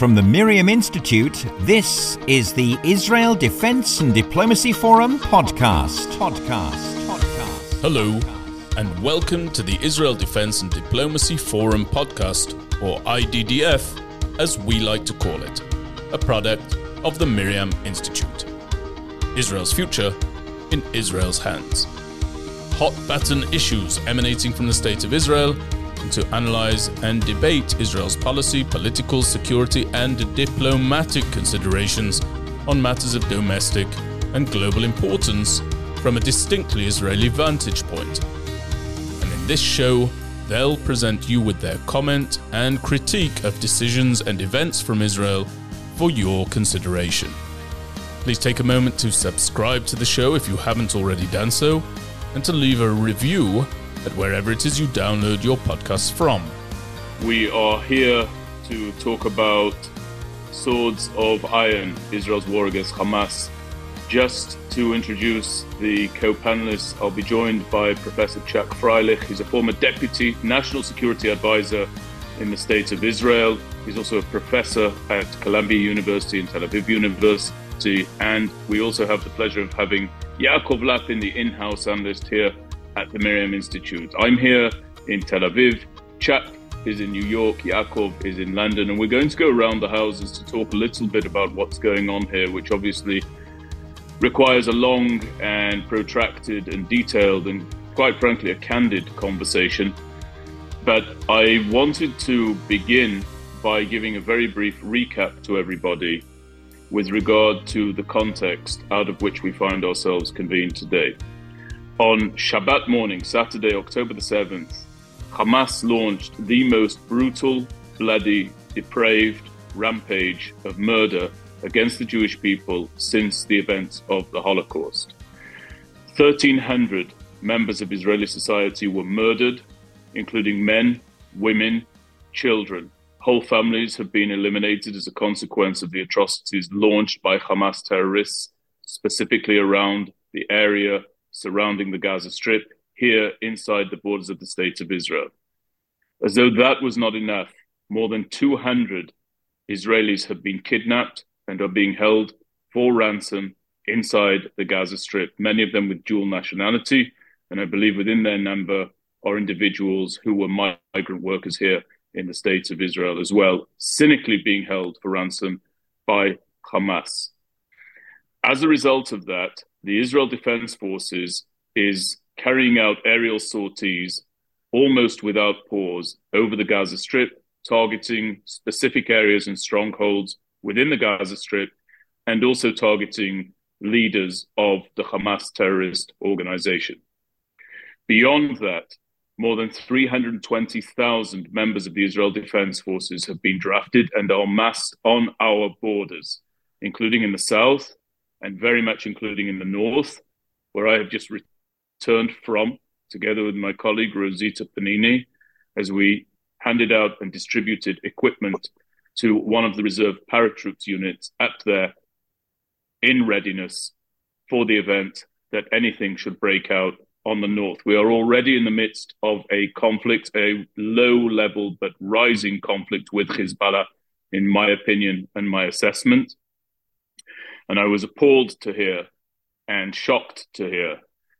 From the MirYam Institute, this is the Israel Defense and Diplomacy Forum podcast. Podcast. Podcast. Hello, and welcome to the Israel Defense and Diplomacy Forum podcast, or IDDF, as we like to call it, a product of the MirYam Institute. Israel's future in Israel's hands. Hot button issues emanating from the State of Israel to analyze and debate Israel's policy, political, security, and diplomatic considerations on matters of domestic and global importance from a distinctly Israeli vantage point. And in this show, they'll present you with their comment and critique of decisions and events from Israel for your consideration. Please take a moment to subscribe to the show if you haven't already done so, and to leave a review at wherever it is you download your podcasts from. We are here to talk about Swords of Iron, Israel's war against Hamas. Just to introduce the co panelists, I'll be joined by Professor Chuck Freilich. He's a former Deputy National Security Advisor in the State of Israel. He's also a professor at Columbia University and Tel Aviv University. And we also have the pleasure of having Yaakov Lapin, the in house analyst here at the MirYam Institute. I'm here in Tel Aviv. Chuck is in New York. Yaakov is in London. And we're going to go around the houses to talk a little bit about what's going on here, which obviously requires a long and protracted and detailed and quite frankly a candid conversation. But I wanted to begin by giving a very brief recap to everybody with regard to the context out of which we find ourselves convened today. On Shabbat morning, Saturday, October the 7th, Hamas launched the most brutal, bloody, depraved rampage of murder against the Jewish people since the events of the Holocaust. 1,300 members of Israeli society were murdered, including men, women, children. Whole families have been eliminated as a consequence of the atrocities launched by Hamas terrorists, specifically around the area surrounding the Gaza Strip here inside the borders of the state of Israel. As though that was not enough, more than 200 Israelis have been kidnapped and are being held for ransom inside the Gaza Strip, many of them with dual nationality. And I believe within their number are individuals who were migrant workers here in the state of Israel as well, cynically being held for ransom by Hamas. As a result of that, the Israel Defense Forces is carrying out aerial sorties almost without pause over the Gaza Strip, targeting specific areas and strongholds within the Gaza Strip, and also targeting leaders of the Hamas terrorist organization. Beyond that, more than 320,000 members of the Israel Defense Forces have been drafted and are massed on our borders, including in the south, and very much including in the north, where I have just returned from, together with my colleague Rosita Panini, as we handed out and distributed equipment to one of the reserve paratroops units up there in readiness for the event that anything should break out on the north. We are already in the midst of a conflict, a low level but rising conflict with Hezbollah, in my opinion and my assessment. And I was appalled to hear and shocked to hear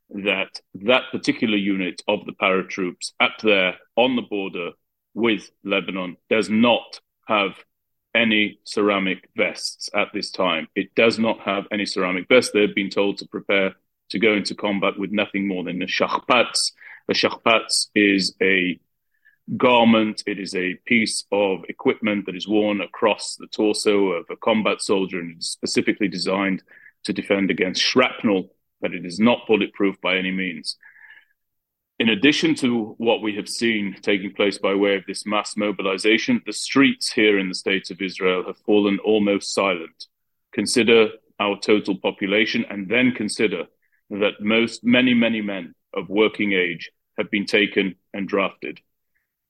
that that particular unit of the paratroops up there on the border with Lebanon does not have any ceramic vests at this time. It does not have any ceramic vests. They've been told to prepare to go into combat with nothing more than a shachpatz. The shachpatz is a garment. It is a piece of equipment that is worn across the torso of a combat soldier and is specifically designed to defend against shrapnel, but it is not bulletproof by any means. In addition to what we have seen taking place by way of this mass mobilization, the streets here in the state of Israel have fallen almost silent. Consider our total population and then consider that most, many, many men of working age have been taken and drafted.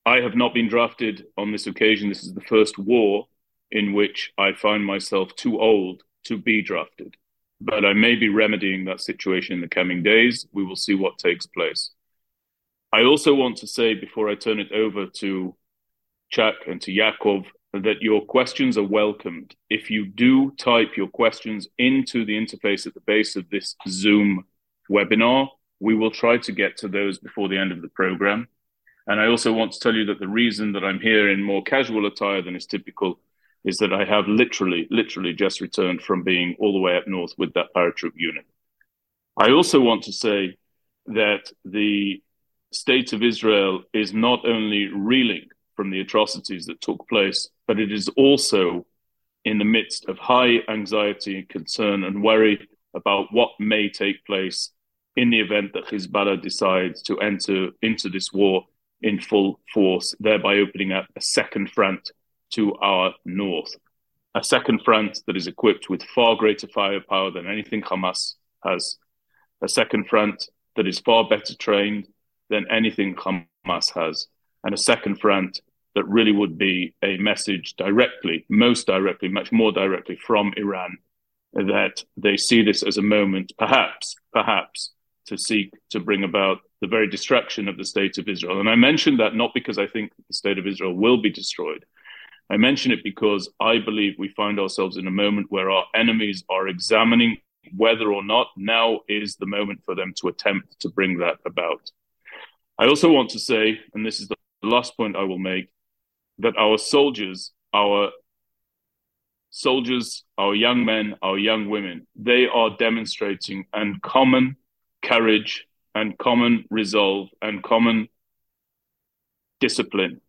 I have not been drafted on this occasion. This is the first war in which I find myself too old to be drafted. But I may be remedying that situation in the coming days. We will see what takes place. I also want to say, before I turn it over to Chuck and to Yaakov that your questions are welcomed. If you do type your questions into the interface at the base of this Zoom webinar, we will try to get to those before the end of the program. And I also want to tell you that the reason that I'm here in more casual attire than is typical is that I have literally, literally just returned from being all the way up north with that paratroop unit. I also want to say that the state of Israel is not only reeling from the atrocities that took place, but it is also in the midst of high anxiety, and concern, and worry about what may take place in the event that Hezbollah decides to enter into this war in full force, thereby opening up a second front to our north. A second front that is equipped with far greater firepower than anything Hamas has. A second front that is far better trained than anything Hamas has. And a second front that really would be a message directly, most directly, much more directly from Iran, that they see this as a moment, perhaps, perhaps, to seek to bring about the very destruction of the state of Israel. And I mention that not because I think the state of Israel will be destroyed. I mention it because I believe we find ourselves in a moment where our enemies are examining whether or not now is the moment for them to attempt to bring that about. I also want to say, and this is the last point I will make, that our soldiers, our soldiers, our young men, our young women, they are demonstrating uncommon courage and common resolve and common discipline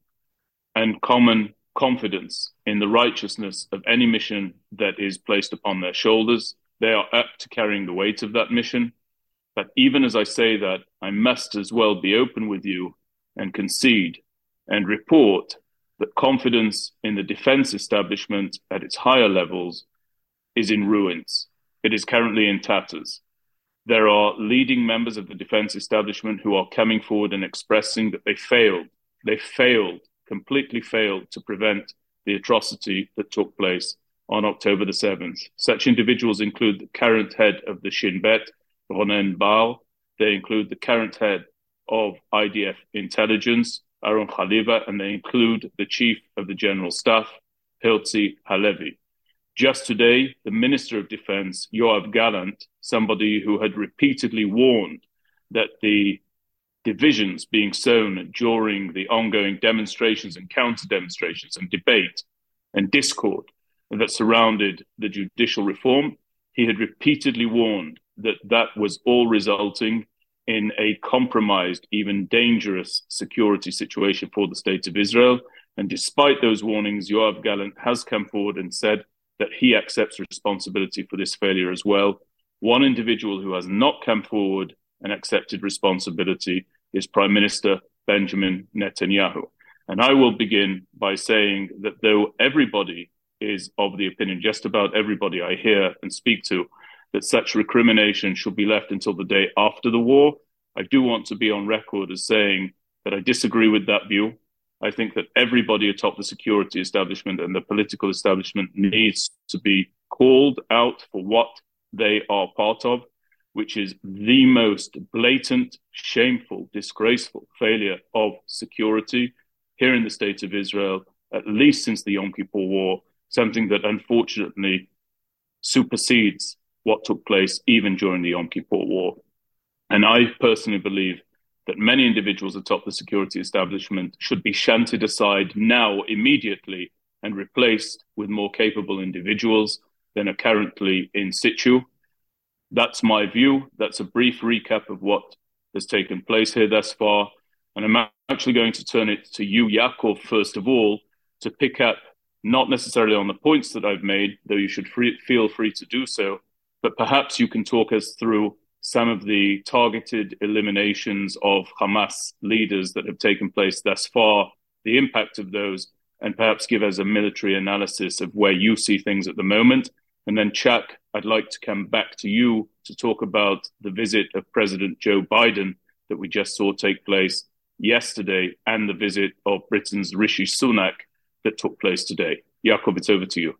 and common confidence in the righteousness of any mission that is placed upon their shoulders. They are up to carrying the weight of that mission. But even as I say that, I must as well be open with you and concede and report that confidence in the defense establishment at its higher levels is in ruins. It is currently in tatters. There are leading members of the defense establishment who are coming forward and expressing that they failed. They failed, completely failed to prevent the atrocity that took place on October the 7th. Such individuals include the current head of the Shin Bet, Ronen Bar. They include the current head of IDF intelligence, Aaron Haliva, and they include the chief of the general staff, Herzi Halevi. Just today, the Minister of Defense, Yoav Gallant, somebody who had repeatedly warned that the divisions being sown during the ongoing demonstrations and counter demonstrations and debate and discord that surrounded the judicial reform, he had repeatedly warned that that was all resulting in a compromised, even dangerous security situation for the state of Israel. And despite those warnings, Yoav Gallant has come forward and said that he accepts responsibility for this failure as well. One individual who has not come forward and accepted responsibility is Prime Minister Benjamin Netanyahu. And I will begin by saying that though everybody is of the opinion, just about everybody I hear and speak to, that such recrimination should be left until the day after the war, I do want to be on record as saying that I disagree with that view. I think that everybody atop the security establishment and the political establishment needs to be called out for what they are part of, which is the most blatant, shameful, disgraceful failure of security here in the state of Israel, at least since the Yom Kippur War, something that unfortunately supersedes what took place even during the Yom Kippur War. And I personally believe that many individuals atop the security establishment should be shunted aside now, immediately, and replaced with more capable individuals than are currently in situ. That's my view. That's a brief recap of what has taken place here thus far. And I'm actually going to turn it to you, Yaakov, first of all, to pick up not necessarily on the points that I've made, though you should free, feel free to do so, but perhaps you can talk us through some of the targeted eliminations of Hamas leaders that have taken place thus far, the impact of those, and perhaps give us a military analysis of where you see things at the moment. And then, Chuck, I'd like to come back to you to talk about the visit of President Joe Biden that we just saw take place yesterday and the visit of Britain's Rishi Sunak that took place today. Yaakov, it's over to you.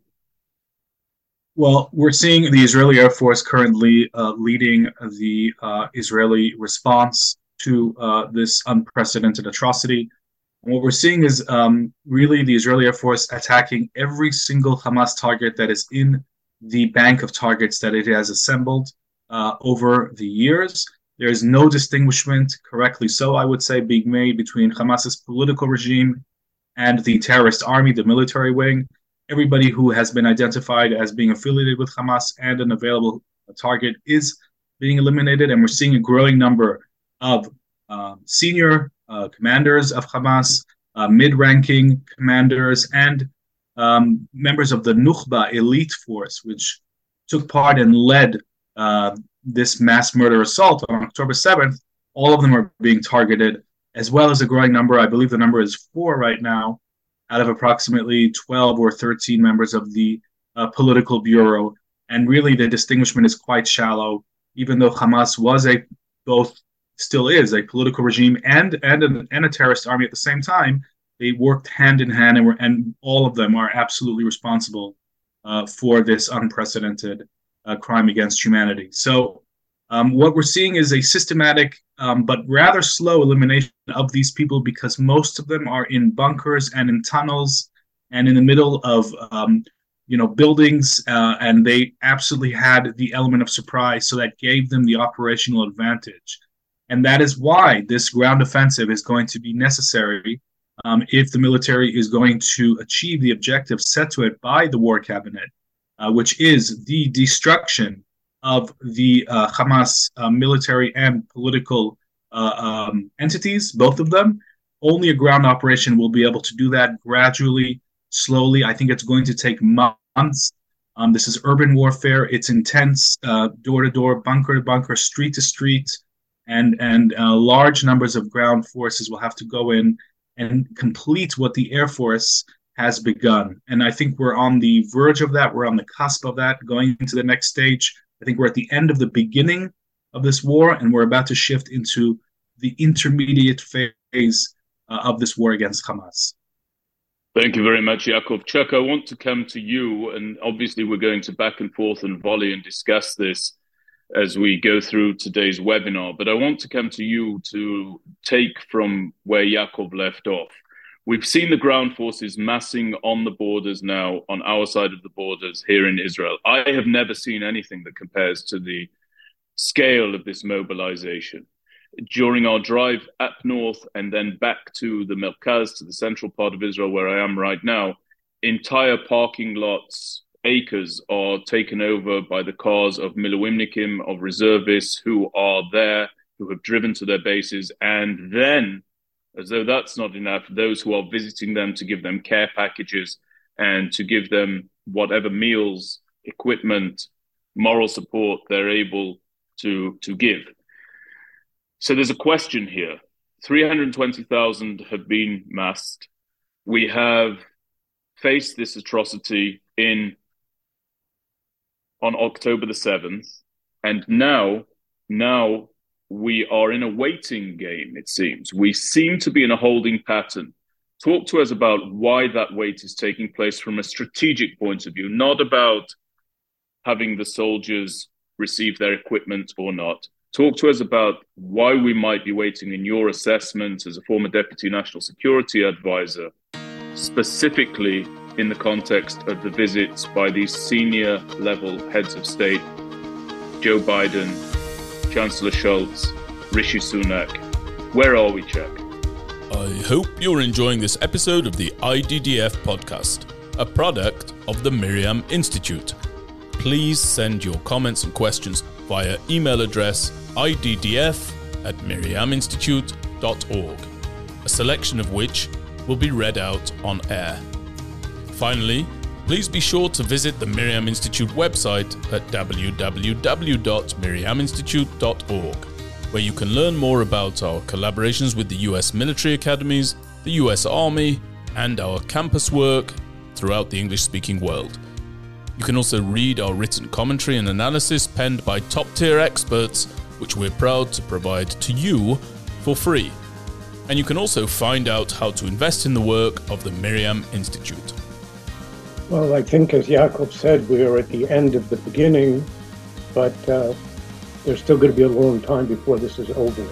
Well, we're seeing the Israeli Air Force currently uh, leading the uh, Israeli response to uh, this unprecedented atrocity. And what we're seeing is um, really the Israeli Air Force attacking every single Hamas target that is in the bank of targets that it has assembled uh, over the years. There is no distinguishment, correctly so, I would say, being made between Hamas's political regime and the terrorist army, the military wing. Everybody who has been identified as being affiliated with Hamas and an available target is being eliminated, and we're seeing a growing number of uh, senior uh, commanders of Hamas, uh, mid-ranking commanders, and um, members of the Nukhba elite force, which took part and led uh, this mass murder assault on October 7th. All of them are being targeted, as well as a growing number. I believe the number is four right now, out of approximately 12 or 13 members of the uh, political bureau. And really, the distinguishment is quite shallow, even though Hamas was a both still is a political regime and and a, and a terrorist army at the same time. They worked hand in hand, and were, and all of them are absolutely responsible uh, for this unprecedented uh, crime against humanity. So, um, what we're seeing is a systematic um, but rather slow elimination of these people because most of them are in bunkers and in tunnels and in the middle of um, you know buildings uh, and they absolutely had the element of surprise so that gave them the operational advantage. And that is why this ground offensive is going to be necessary um, if the military is going to achieve the objective set to it by the war cabinet, uh, which is the destruction of the uh, Hamas uh, military and political uh, um, entities, both of them. Only a ground operation will be able to do that gradually, slowly. I think it's going to take months. Um, this is urban warfare. It's intense, door to door, bunker to bunker, street to street and and uh, large numbers of ground forces will have to go in and complete what the Air Force has begun. And I think we're on the verge of that. We're on the cusp of that, going into the next stage. I think we're at the end of the beginning of this war, and we're about to shift into the intermediate phase uh, of this war against Hamas. Thank you very much, Yaakov. Chuck, I want to come to you, and obviously we're going to back and forth and volley and discuss this as we go through today's webinar. But I want to come to you to take from where Yaakov left off. We've seen the ground forces massing on the borders now, on our side of the borders here in Israel. I have never seen anything that compares to the scale of this mobilization. During our drive up north and then back to the Merkaz, to the central part of Israel where I am right now, entire parking lots, acres are taken over by the cars of Miloimnikim, of reservists who are there, who have driven to their bases. And then, as though that's not enough, those who are visiting them to give them care packages and to give them whatever meals, equipment, moral support they're able to, to give. So there's a question here. 320,000 have been massed. We have faced this atrocity in on October the 7th. And now, now we are in a waiting game, it seems. We seem to be in a holding pattern. Talk to us about why that wait is taking place from a strategic point of view, not about having the soldiers receive their equipment or not. Talk to us about why we might be waiting in your assessment as a former deputy national security advisor, specifically in the context of the visits by these senior level heads of state Joe Biden, Chancellor Scholz, Rishi Sunak. Where are we, Chuck? I hope you're enjoying this episode of the IDDF podcast, a product of the MirYam Institute. Please send your comments and questions via email address iddf at miryaminstitute.org, a selection of which will be read out on air. Finally, please be sure to visit the MirYam Institute website at www.miryaminstitute.org, where you can learn more about our collaborations with the US military academies, the US Army, and our campus work throughout the English speaking world. You can also read our written commentary and analysis penned by top tier experts, which we're proud to provide to you for free. And you can also find out how to invest in the work of the MirYam Institute. Well, I think, as Jakob said, we are at the end of the beginning, but uh, there's still going to be a long time before this is over.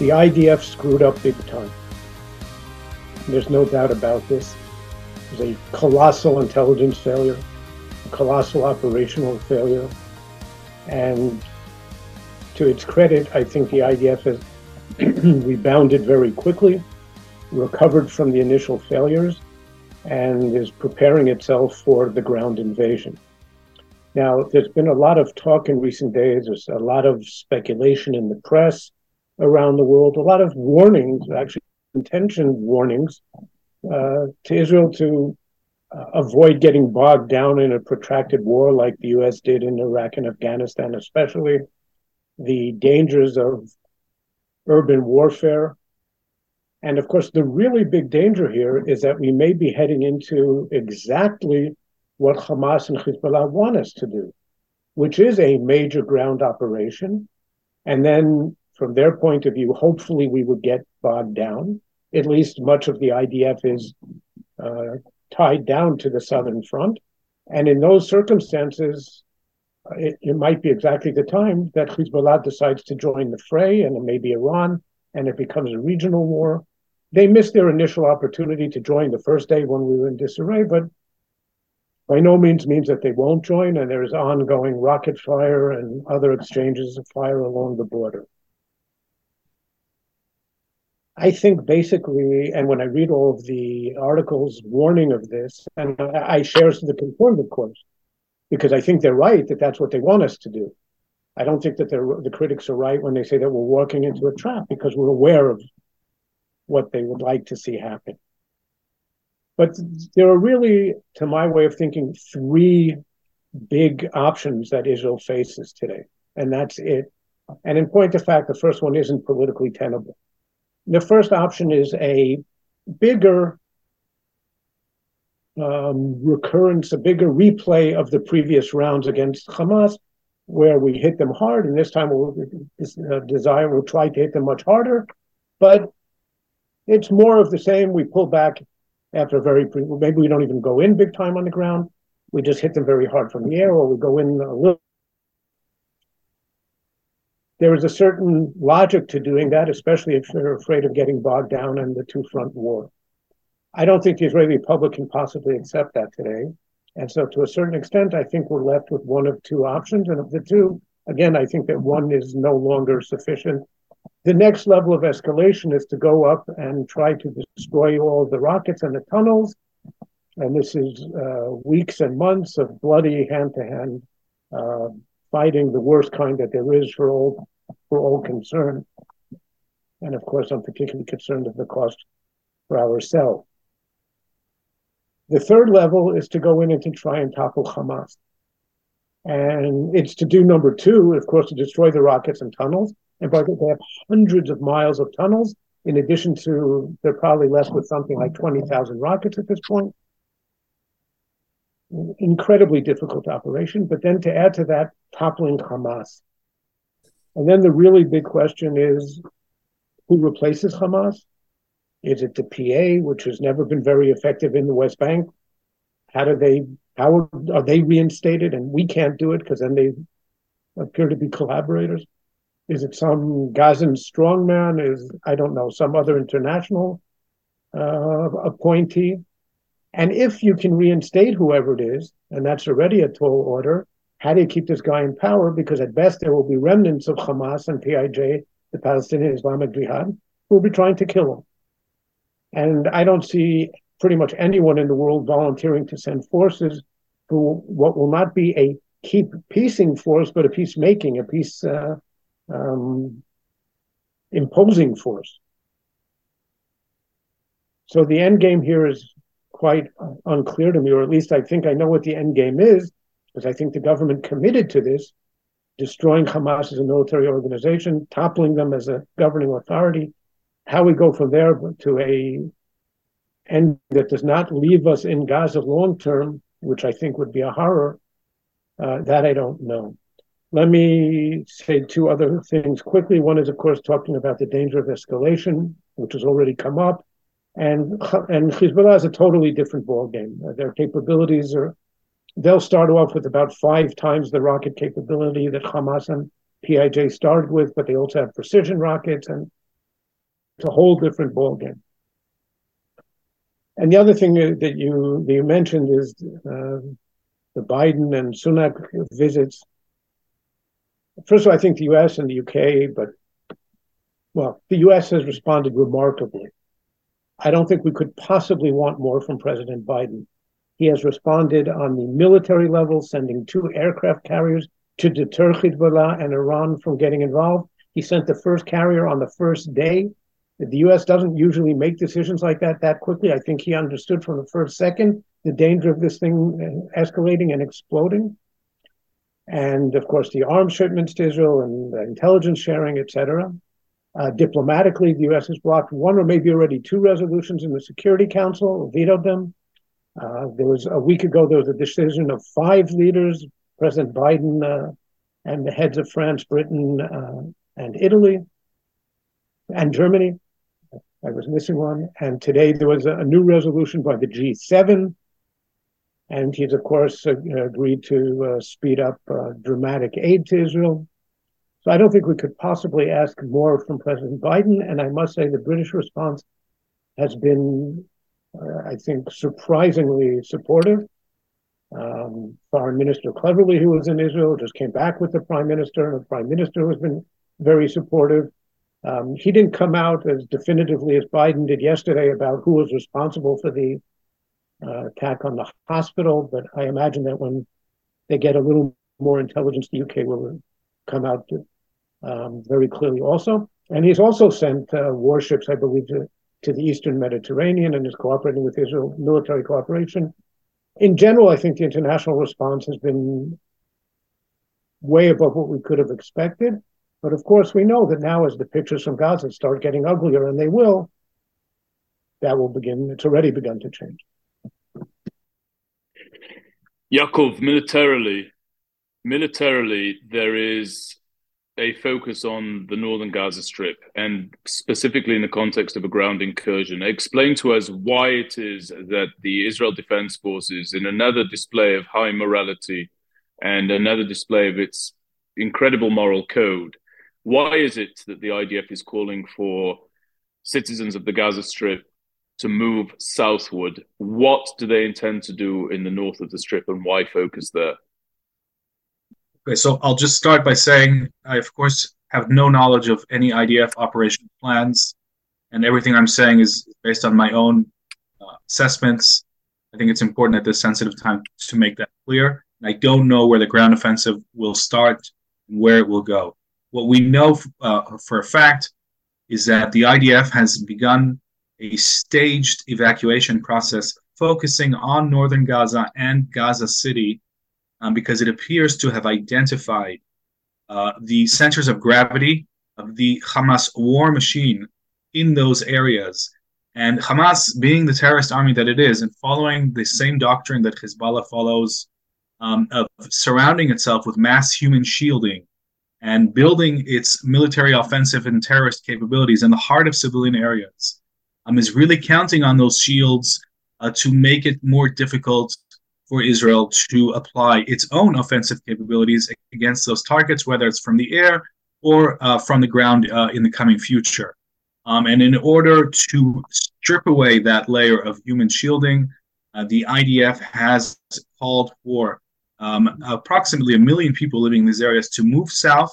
The IDF screwed up big time. There's no doubt about this. It was a colossal intelligence failure, a colossal operational failure. And to its credit, I think the IDF has rebounded very quickly, recovered from the initial failures, and is preparing itself for the ground invasion. Now, there's been a lot of talk in recent days, there's a lot of speculation in the press around the world, a lot of warnings, actually intention warnings uh, to Israel to uh, avoid getting bogged down in a protracted war like the US did in Iraq and Afghanistan, especially the dangers of urban warfare. And of course, the really big danger here is that we may be heading into exactly what Hamas and Hezbollah want us to do, which is a major ground operation. And then, from their point of view, hopefully we would get bogged down. At least much of the IDF is uh, tied down to the southern front. And in those circumstances, it, it, might be exactly the time that Hezbollah decides to join the fray, and maybe Iran, and it becomes a regional war. They missed their initial opportunity to join the first day when we were in disarray, but by no means means that they won't join, and there is ongoing rocket fire and other exchanges of fire along the border. I think basically, and when I read all of the articles warning of this, and I share the concern, of course, because I think they're right that that's what they want us to do. I don't think that the critics are right when they say that we're walking into a trap because we're aware of what they would like to see happen. But there are really, to my way of thinking, three big options that Israel faces today, and that's it. And in point of fact, the first one isn't politically tenable. The first option is a bigger um, recurrence, a bigger replay of the previous rounds against Hamas, where we hit them hard, and this time we'll uh, desire will try to hit them much harder, but it's more of the same. We pull back after a very maybe we don't even go in big time on the ground. We just hit them very hard from the air, or we go in a little there is a certain logic to doing that, especially if they're afraid of getting bogged down in the two front war. I don't think the Israeli public can possibly accept that today. And so, to a certain extent, I think we're left with one of two options. And of the two, again, I think that one is no longer sufficient. The next level of escalation is to go up and try to destroy all the rockets and the tunnels. And this is uh, weeks and months of bloody hand to hand fighting the worst kind that there is for all for all concerned. And of course, I'm particularly concerned of the cost for ourselves. The third level is to go in and to try and topple Hamas. And it's to do number two, of course, to destroy the rockets and tunnels. And they have hundreds of miles of tunnels. In addition to, they're probably left with something like 20,000 rockets at this point incredibly difficult operation. But then to add to that, toppling Hamas. And then the really big question is who replaces Hamas? Is it the PA, which has never been very effective in the West Bank? How do they how are they reinstated and we can't do it because then they appear to be collaborators? Is it some Gazan strongman? Is I don't know some other international uh, appointee? And if you can reinstate whoever it is, and that's already a tall order, how do you keep this guy in power? Because at best, there will be remnants of Hamas and PIJ, the Palestinian Islamic Jihad, who will be trying to kill him. And I don't see pretty much anyone in the world volunteering to send forces who what will not be a keep piecing force, but a peacemaking, a peace uh, um, imposing force. So the end game here is quite unclear to me, or at least I think I know what the end game is, because I think the government committed to this, destroying Hamas as a military organization, toppling them as a governing authority. How we go from there to a end that does not leave us in Gaza long term, which I think would be a horror, uh, that I don't know. Let me say two other things quickly. One is, of course, talking about the danger of escalation, which has already come up. And and Hezbollah is a totally different ballgame. Uh, their capabilities are they'll start off with about five times the rocket capability that Hamas and PIJ started with, but they also have precision rockets, and it's a whole different ballgame. And the other thing that you that you mentioned is uh, the Biden and Sunak visits. First of all, I think the U.S. and the U.K., but well, the U.S. has responded remarkably. I don't think we could possibly want more from President Biden. He has responded on the military level, sending two aircraft carriers to deter Hezbollah and Iran from getting involved. He sent the first carrier on the first day. The U.S. doesn't usually make decisions like that that quickly. I think he understood from the first second the danger of this thing escalating and exploding. And of course, the arms shipments to Israel and the intelligence sharing, etc. Uh, diplomatically, the U.S. has blocked one or maybe already two resolutions in the Security Council, vetoed them. Uh, there was a week ago, there was a decision of five leaders, President Biden uh, and the heads of France, Britain, uh, and Italy, and Germany. I was missing one. And today there was a, a new resolution by the G7. And he's, of course, uh, agreed to uh, speed up dramatic aid to Israel. So I don't think we could possibly ask more from President Biden. And I must say the British response has been, uh, I think, surprisingly supportive. Um, Foreign Minister Cleverly, who was in Israel, just came back with the Prime Minister, and the Prime Minister has been very supportive. Um, he didn't come out as definitively as Biden did yesterday about who was responsible for the uh, attack on the hospital, but I imagine that when they get a little more intelligence, the UK will come out um, very clearly also. And he's also sent uh, warships, I believe, to, to the Eastern Mediterranean and is cooperating with Israel, military cooperation. In general, I think the international response has been way above what we could have expected. But of course, we know that now as the pictures from Gaza start getting uglier, and they will, that will begin, it's already begun to change. Yaakov, militarily, militarily, there is a focus on the northern Gaza Strip and specifically in the context of a ground incursion. Explain to us why it is that the Israel Defense Forces, in another display of high morality and another display of its incredible moral code, why is it that the IDF is calling for citizens of the Gaza Strip to move southward? What do they intend to do in the north of the Strip and why focus there? Okay, so I'll just start by saying I, of course, have no knowledge of any IDF operation plans, and everything I'm saying is based on my own uh, assessments. I think it's important at this sensitive time to make that clear. I don't know where the ground offensive will start and where it will go. What we know uh, for a fact is that the IDF has begun a staged evacuation process focusing on northern Gaza and Gaza City um, because it appears to have identified uh, the centers of gravity of the Hamas war machine in those areas. And Hamas, being the terrorist army that it is, and following the same doctrine that Hezbollah follows um, of surrounding itself with mass human shielding and building its military offensive and terrorist capabilities in the heart of civilian areas, um, is really counting on those shields uh, to make it more difficult for Israel to apply its own offensive capabilities against those targets, whether it's from the air or uh, from the ground uh, in the coming future. Um, and in order to strip away that layer of human shielding, uh, the IDF has called for um, approximately a million people living in these areas to move south,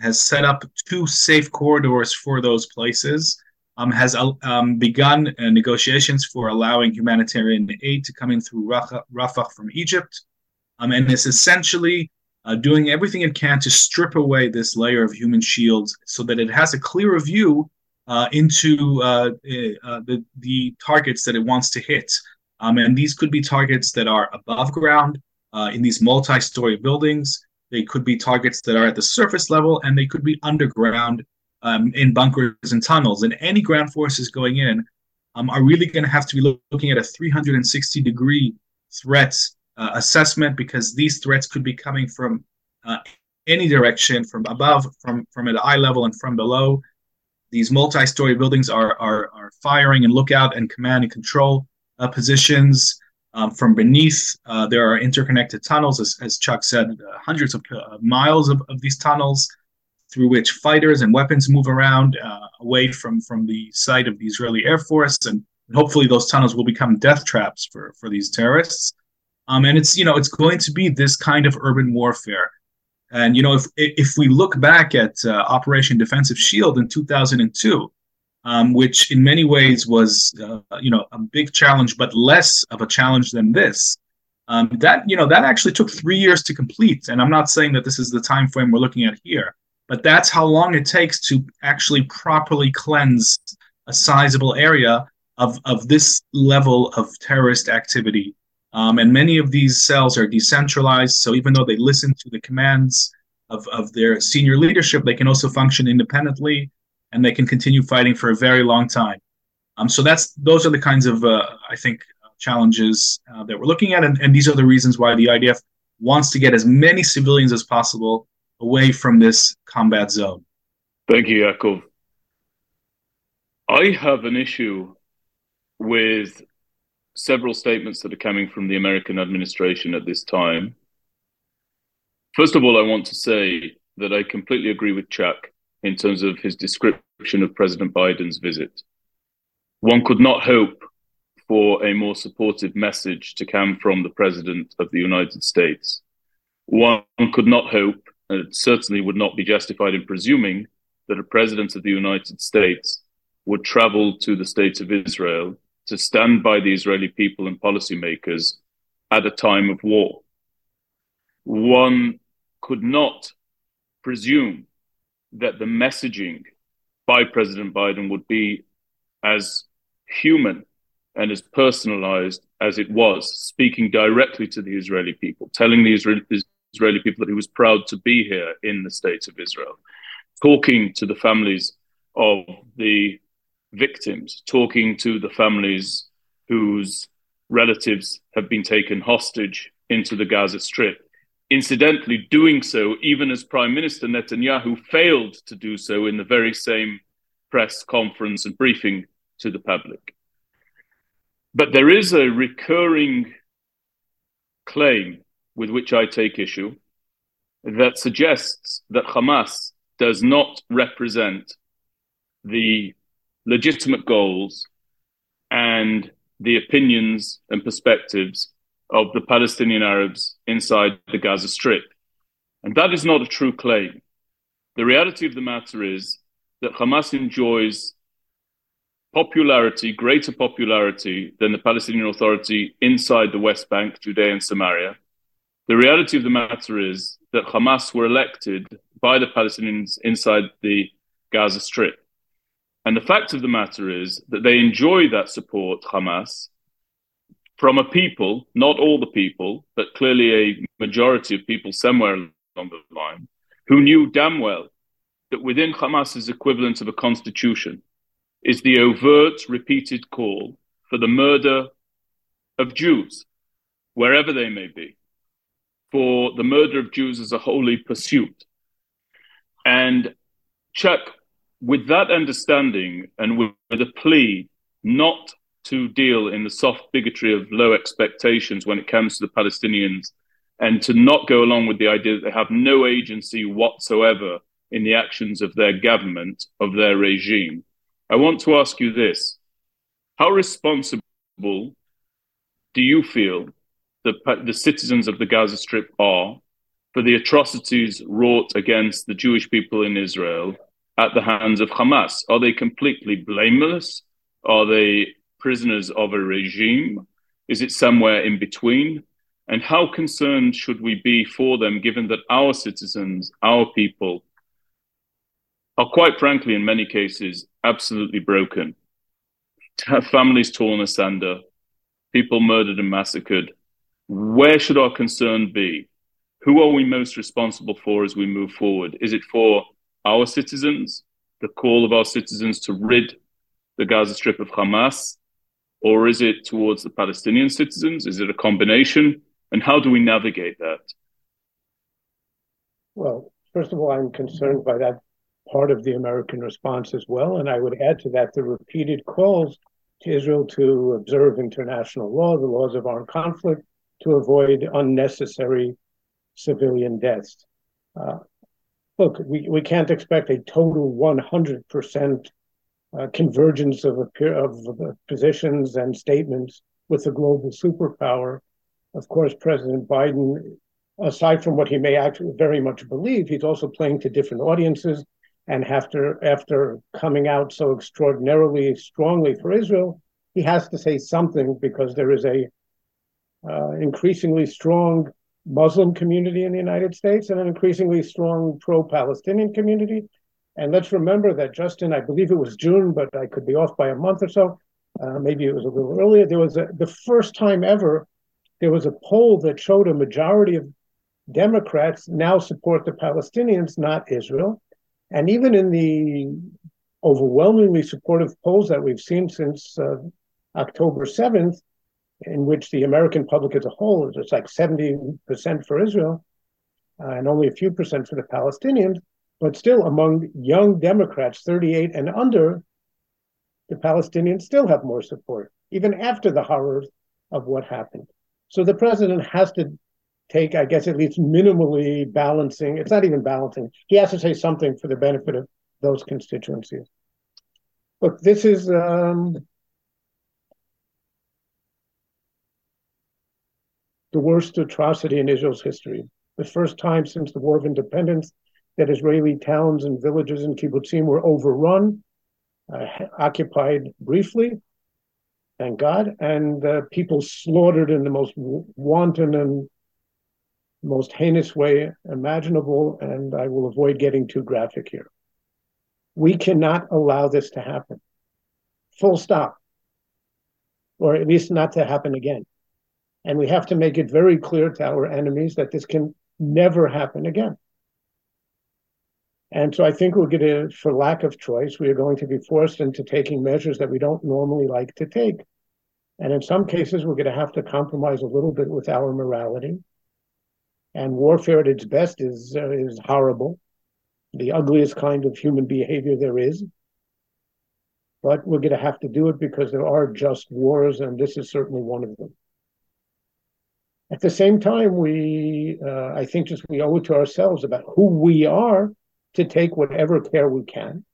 has set up two safe corridors for those places, um, has uh, um, begun uh, negotiations for allowing humanitarian aid to come in through Rafah, from Egypt, um, and is essentially uh, doing everything it can to strip away this layer of human shields so that it has a clearer view uh, into uh, uh, the, the targets that it wants to hit. Um, and these could be targets that are above ground in these multi story buildings. They could be targets that are at the surface level, and they could be underground um, in bunkers and tunnels, and any ground forces going in um, are really going to have to be looking at a 360 degree threat uh, assessment because these threats could be coming from uh, any direction, from above, from from at eye level, and from below. These multi-story buildings are are, are firing and lookout and command and control uh, positions. Um, from beneath, uh, there are interconnected tunnels, as, as Chuck said, hundreds of uh, miles of, of these tunnels through which fighters and weapons move around uh, away from, from the site of the Israeli Air Force and hopefully, those tunnels will become death traps for for these terrorists. Um, and it's you know it's going to be this kind of urban warfare. And you know if if we look back at uh, Operation Defensive Shield in 2002, um, which in many ways was uh, you know a big challenge, but less of a challenge than this. Um, that you know that actually took three years to complete, and I'm not saying that this is the time frame we're looking at here, but that's how long it takes to actually properly cleanse a sizable area of of this level of terrorist activity. Um, and many of these cells are decentralized, so even though they listen to the commands of, of their senior leadership, they can also function independently and they can continue fighting for a very long time. Um, so that's those are the kinds of uh, I think challenges uh, that we're looking at, and, and these are the reasons why the IDF wants to get as many civilians as possible away from this combat zone. Thank you, Yaakov. I have an issue with several statements that are coming from the American administration at this time. First of all, I want to say that I completely agree with Chuck in terms of his description of President Biden's visit. One could not hope for a more supportive message to come from the President of the United States. One could not hope, and it certainly would not be justified in presuming, that a President of the United States would travel to the State of Israel to stand by the Israeli people and policymakers at a time of war. One could not presume that the messaging by President Biden would be as human and as personalized as it was, speaking directly to the Israeli people, telling the Israeli, Israeli people that he was proud to be here in the state of Israel, talking to the families of the victims, talking to the families whose relatives have been taken hostage into the Gaza Strip, incidentally doing so even as Prime Minister Netanyahu failed to do so in the very same press conference and briefing to the public. But there is a recurring claim with which I take issue that suggests that Hamas does not represent the legitimate goals and the opinions and perspectives of the Palestinian Arabs inside the Gaza Strip. And that is not a true claim. The reality of the matter is that Hamas enjoys popularity, greater popularity than the Palestinian Authority inside the West Bank, Judea, and Samaria. The reality of the matter is that Hamas were elected by the Palestinians inside the Gaza Strip. And the fact of the matter is that they enjoy that support, Hamas, from a people, not all the people, but clearly a majority of people somewhere along the line, who knew damn well that within Hamas's equivalent of a constitution is the overt, repeated call for the murder of Jews, wherever they may be, for the murder of Jews as a holy pursuit. And Chuck, with that understanding and with, with a plea not to deal in the soft bigotry of low expectations when it comes to the Palestinians and to not go along with the idea that they have no agency whatsoever in the actions of their government, of their regime. I want to ask you this How responsible do you feel the, the citizens of the Gaza Strip are for the atrocities wrought against the Jewish people in Israel at the hands of Hamas? Are they completely blameless? Are they prisoners of a regime? Is it somewhere in between? And how concerned should we be for them, given that our citizens, our people, are quite frankly, in many cases, absolutely broken? To have families torn asunder, people murdered and massacred. Where should our concern be? Who are we most responsible for as we move forward? Is it for our citizens, the call of our citizens to rid the Gaza Strip of Hamas? Or is it towards the Palestinian citizens? Is it a combination? And how do we navigate that? Well, first of all, I'm concerned by that part of the American response as well. And I would add to that the repeated calls to Israel to observe international law, the laws of armed conflict, to avoid unnecessary civilian deaths. Uh, look, we, we can't expect a total 100% uh, convergence of, of positions and statements with the global superpower. Of course, President Biden, aside from what he may actually very much believe, he's also playing to different audiences. And after after coming out so extraordinarily strongly for Israel, he has to say something because there is a uh, increasingly strong Muslim community in the United States and an increasingly strong pro-Palestinian community. And let's remember that just in, I believe it was June, but I could be off by a month or so. Uh, maybe it was a little earlier. There was a, the first time ever there was a poll that showed a majority of Democrats now support the Palestinians, not Israel. And even in the overwhelmingly supportive polls that we've seen since uh, October 7th, in which the American public as a whole is it's like 70% for Israel uh, and only a few percent for the Palestinians. But still, among young Democrats, 38 and under, the Palestinians still have more support, even after the horrors of what happened. So the president has to take, I guess, at least minimally balancing. It's not even balancing. He has to say something for the benefit of those constituencies. Look, this is um, the worst atrocity in Israel's history. The first time since the War of Independence that Israeli towns and villages and kibbutzim were overrun, uh, occupied briefly, thank God, and uh, people slaughtered in the most wanton and most heinous way imaginable. And I will avoid getting too graphic here. We cannot allow this to happen. Full stop. Or at least not to happen again. And we have to make it very clear to our enemies that this can never happen again. And so I think we're going to, for lack of choice, we are going to be forced into taking measures that we don't normally like to take. And in some cases, we're going to have to compromise a little bit with our morality. And warfare at its best is uh, is horrible, the ugliest kind of human behavior there is. But we're going to have to do it because there are just wars, and this is certainly one of them. At the same time, we, uh, I think, just we owe it to ourselves about who we are to take whatever care we can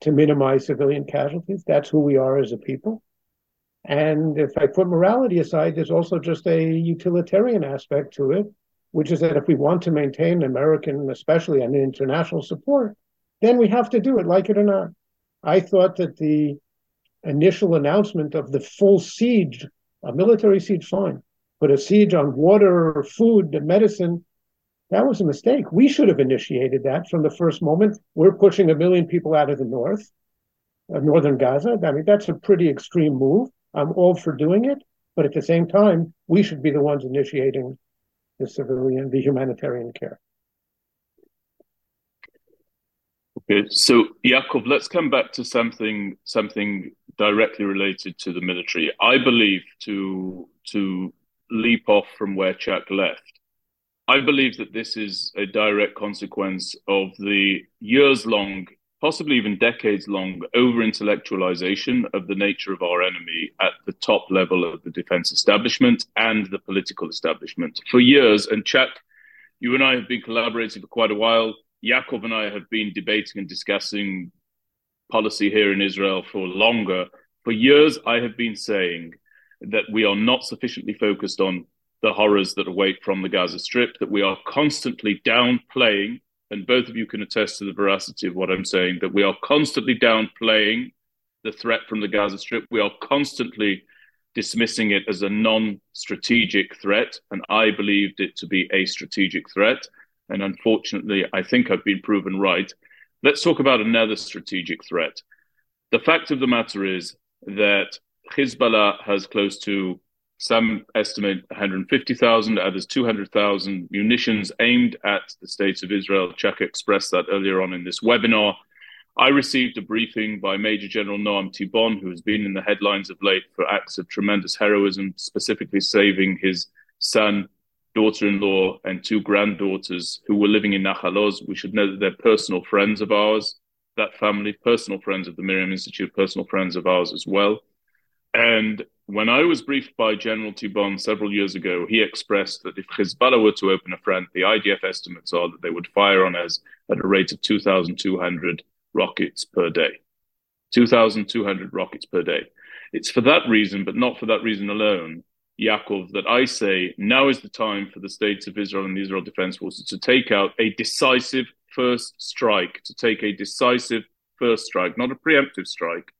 to minimize civilian casualties. That's who we are as a people. And if I put morality aside, there's also just a utilitarian aspect to it, which is that if we want to maintain American, especially and international support, then we have to do it, like it or not. I thought that the initial announcement of the full siege, a military siege, fine, put a siege on water, food, medicine. That was a mistake. We should have initiated that from the first moment. We're pushing a million people out of the north, of northern Gaza. I mean, that's a pretty extreme move. I'm all for doing it, but at the same time, we should be the ones initiating the civilian, the humanitarian care. Okay, so Yaakov, let's come back to something something directly related to the military. I believe to to leap off from where Chuck left. I believe that this is a direct consequence of the years long, possibly even decades long, over intellectualization of the nature of our enemy at the top level of the defense establishment and the political establishment. For years, and Chuck, you and I have been collaborating for quite a while. Yaakov and I have been debating and discussing policy here in Israel for longer. For years, I have been saying that we are not sufficiently focused on the horrors that await from the Gaza Strip, that we are constantly downplaying, and both of you can attest to the veracity of what I'm saying, that we are constantly downplaying the threat from the Gaza Strip. We are constantly dismissing it as a non strategic threat, and I believed it to be a strategic threat. And unfortunately, I think I've been proven right. Let's talk about another strategic threat. The fact of the matter is that Hezbollah has close to some estimate 150,000, others 200,000 munitions aimed at the states of Israel. Chuck expressed that earlier on in this webinar. I received a briefing by Major General Noam Tibon, who has been in the headlines of late for acts of tremendous heroism, specifically saving his son, daughter in law, and two granddaughters who were living in Nahal Oz. We should know that they're personal friends of ours, that family, personal friends of the MirYam Institute, personal friends of ours as well. And when I was briefed by General Tibon several years ago, he expressed that if Hezbollah were to open a front, the IDF estimates are that they would fire on us at a rate of 2,200 rockets per day. 2,200 rockets per day. It's for that reason, but not for that reason alone, Yaakov, that I say now is the time for the states of Israel and the Israel Defense Forces to take out a decisive first strike, to take a decisive first strike, not a preemptive strike,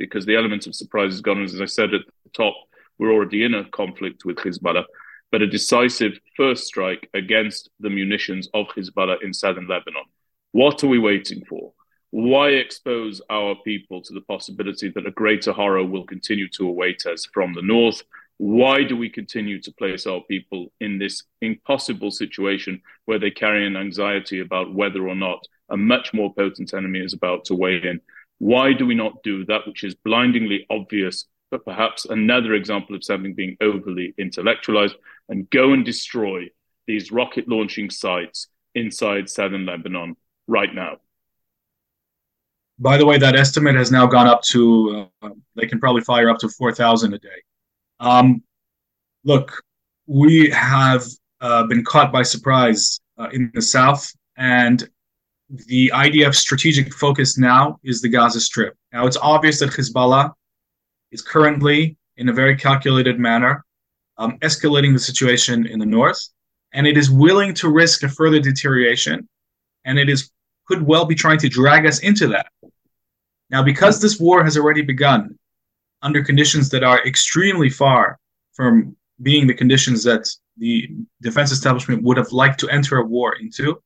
because the element of surprise is gone. As I said at the top, we're already in a conflict with Hezbollah, but a decisive first strike against the munitions of Hezbollah in southern Lebanon. What are we waiting for? Why expose our people to the possibility that a greater horror will continue to await us from the north? Why do we continue to place our people in this impossible situation where they carry an anxiety about whether or not a much more potent enemy is about to weigh in? Why do we not do that which is blindingly obvious, but perhaps another example of something being overly intellectualized, and go and destroy these rocket launching sites inside southern Lebanon right now? By the way, that estimate has now gone up to, uh, they can probably fire up to 4,000 a day. Um, look, we have uh, been caught by surprise uh, in the south, and the IDF's strategic focus now is the Gaza Strip. Now, it's obvious that Hezbollah is currently, in a very calculated manner, um, escalating the situation in the north, and it is willing to risk a further deterioration, and it is could well be trying to drag us into that. Now, because this war has already begun under conditions that are extremely far from being the conditions that the defense establishment would have liked to enter a war into,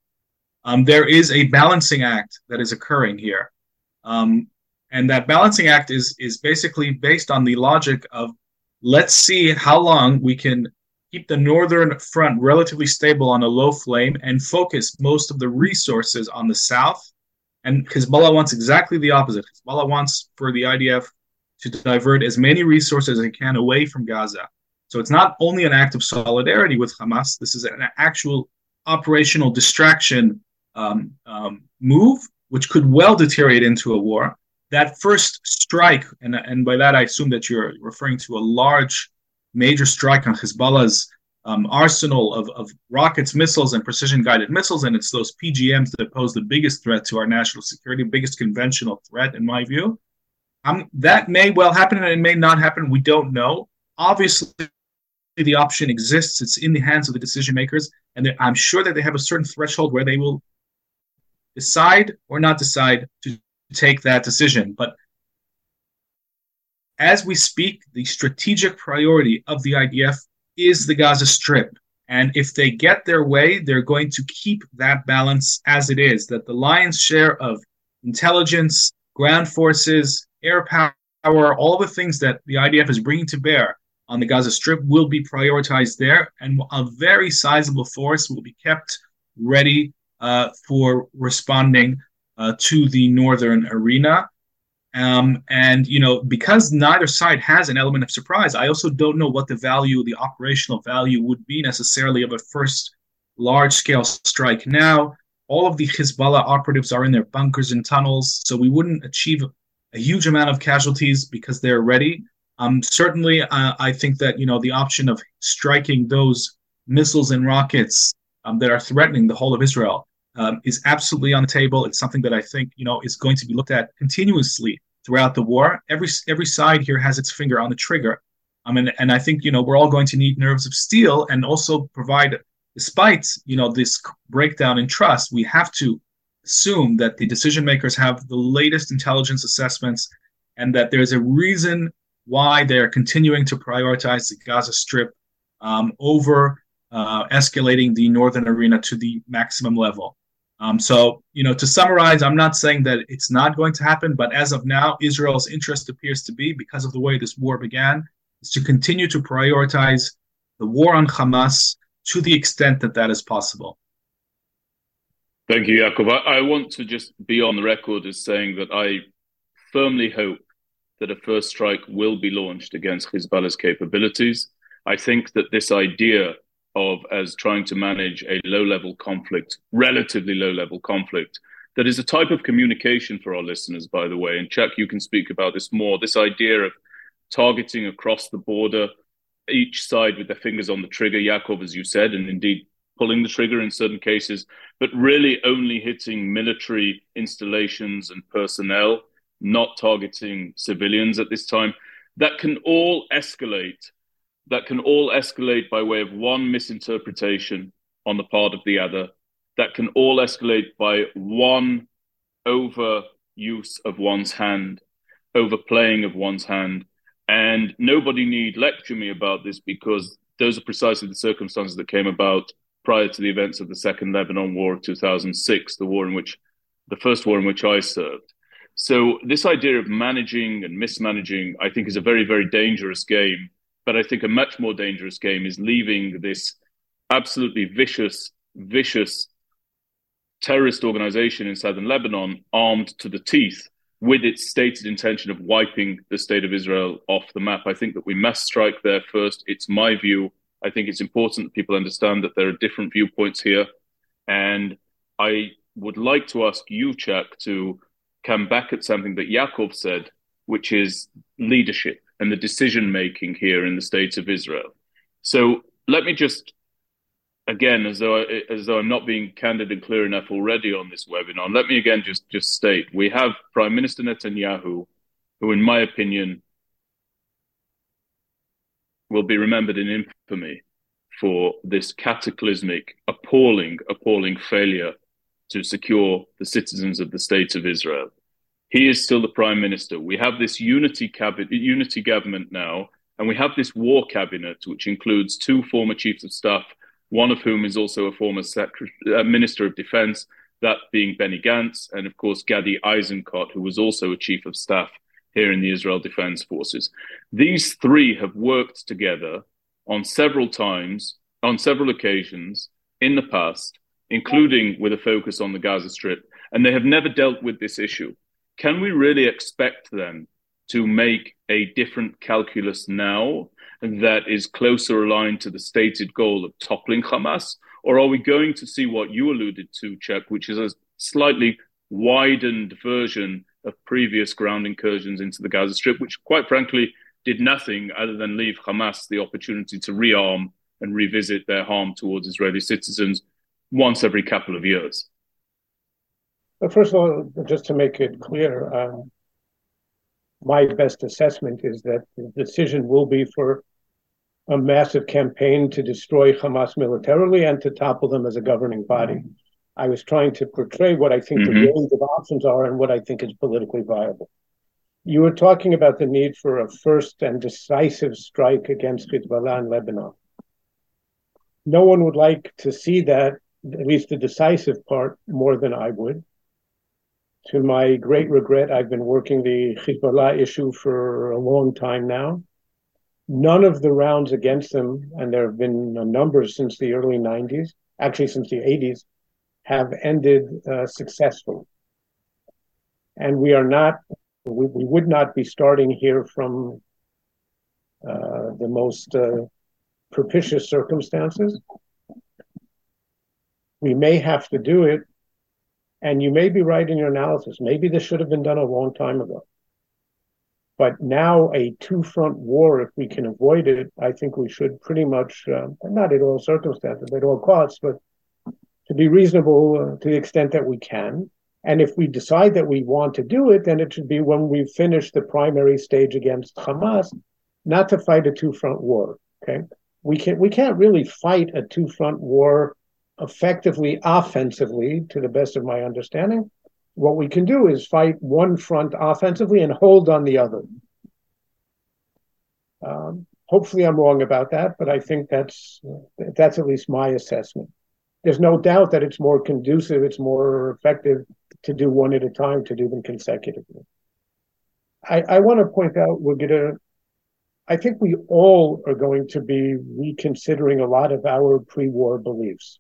um, there is a balancing act that is occurring here. Um, and that balancing act is, is basically based on the logic of let's see how long we can keep the northern front relatively stable on a low flame and focus most of the resources on the south and Hezbollah wants exactly the opposite. Hezbollah wants for the IDF to divert as many resources as it can away from Gaza. So it's not only an act of solidarity with Hamas, this is an actual operational distraction um, um, move, which could well deteriorate into a war. That first strike, and, and by that I assume that you're referring to a large, major strike on Hezbollah's um, arsenal of, of rockets, missiles, and precision guided missiles. And it's those PGMs that pose the biggest threat to our national security, biggest conventional threat, in my view. Um, that may well happen and it may not happen. We don't know. Obviously, the option exists. It's in the hands of the decision makers. And I'm sure that they have a certain threshold where they will decide or not decide to take that decision. But as we speak, the strategic priority of the IDF is the Gaza Strip. And if they get their way, they're going to keep that balance as it is, that the lion's share of intelligence, ground forces, air power, all the things that the IDF is bringing to bear on the Gaza Strip will be prioritized there. And a very sizable force will be kept ready uh, for responding uh, to the northern arena. Um, and you know, because neither side has an element of surprise, I also don't know what the value, the operational value, would be necessarily of a first large-scale strike. Now, all of the Hezbollah operatives are in their bunkers and tunnels, so we wouldn't achieve a huge amount of casualties because they're ready. Um, certainly, uh, I think that you know the option of striking those missiles and rockets um, that are threatening the whole of Israel um, is absolutely on the table. It's something that I think you know is going to be looked at continuously throughout the war. Every every side here has its finger on the trigger. I mean, and I think you know we're all going to need nerves of steel, and also provide, despite you know this breakdown in trust, we have to assume that the decision makers have the latest intelligence assessments, and that there's a reason why they are continuing to prioritize the Gaza Strip um, over uh, escalating the northern arena to the maximum level. Um, so, you know, to summarize, I'm not saying that it's not going to happen, but as of now, Israel's interest appears to be, because of the way this war began, is to continue to prioritize the war on Hamas to the extent that that is possible. Thank you, Yaakov. I, I want to just be on the record as saying that I firmly hope that a first strike will be launched against Hezbollah's capabilities. I think that this idea of as trying to manage a low level conflict, relatively low level conflict. That is a type of communication for our listeners, by the way. And Chuck, you can speak about this more. This idea of targeting across the border, each side with their fingers on the trigger, Yaakov, as you said, and indeed pulling the trigger in certain cases, but really only hitting military installations and personnel not targeting civilians at this time. That can all escalate. That can all escalate by way of one misinterpretation on the part of the other. That can all escalate by one overuse of one's hand, overplaying of one's hand. And nobody need lecture me about this because those are precisely the circumstances that came about prior to the events of the Second Lebanon War of 2006, the war in which the first war in which I served. So this idea of managing and mismanaging, I think, is a very, very dangerous game. But I think a much more dangerous game is leaving this absolutely vicious, vicious terrorist organization in southern Lebanon armed to the teeth with its stated intention of wiping the state of Israel off the map. I think that we must strike there first. It's my view. I think it's important that people understand that there are different viewpoints here. And I would like to ask you, Chuck, to come back at something that Yaakov said, which is leadership and the decision making here in the state of Israel. So let me just, again, as though I, as though I'm not being candid and clear enough already on this webinar, let me again just just state we have Prime Minister Netanyahu, who, in my opinion, will be remembered in infamy for this cataclysmic, appalling, appalling failure to secure the citizens of the state of Israel. He is still the prime minister. We have this unity cabinet, unity government now, and we have this war cabinet, which includes two former chiefs of staff, one of whom is also a former uh, minister of defense, that being Benny Gantz, and of course Gadi Eisenkot, who was also a chief of staff here in the Israel Defense Forces. These three have worked together on several times, on several occasions in the past including with a focus on the Gaza Strip, and they have never dealt with this issue. Can we really expect them to make a different calculus now that is closer aligned to the stated goal of toppling Hamas? Or are we going to see what you alluded to, Chuck, which is a slightly widened version of previous ground incursions into the Gaza Strip, which quite frankly did nothing other than leave Hamas the opportunity to rearm and revisit their harm towards Israeli citizens once every couple of years. Well, first of all, just to make it clear, um, my best assessment is that the decision will be for a massive campaign to destroy Hamas militarily and to topple them as a governing body. I was trying to portray what I think mm-hmm. the range of options are and what I think is politically viable. You were talking about the need for a first and decisive strike against Hezbollah in Lebanon. No one would like to see that at least the decisive part, more than I would. To my great regret, I've been working the Hezbollah issue for a long time now. None of the rounds against them, and there have been a number since the early 90s, actually since the 80s, have ended uh, successfully. And we are not, we, we would not be starting here from uh, the most uh, propitious circumstances we may have to do it. And you may be right in your analysis. Maybe this should have been done a long time ago. But now, a two front war, if we can avoid it, I think we should pretty much, uh, not at all circumstances, at all costs, but to be reasonable uh, to the extent that we can. And if we decide that we want to do it, then it should be when we finish the primary stage against Hamas, not to fight a two front war. Okay. We can't, we can't really fight a two front war effectively offensively, to the best of my understanding. What we can do is fight one front offensively and hold on the other. Um, hopefully, I'm wrong about that, but I think that's that's at least my assessment. There's no doubt that it's more conducive, it's more effective to do one at a time to do them consecutively. I, I want to point out we're going to I think we all are going to be reconsidering a lot of our pre war beliefs.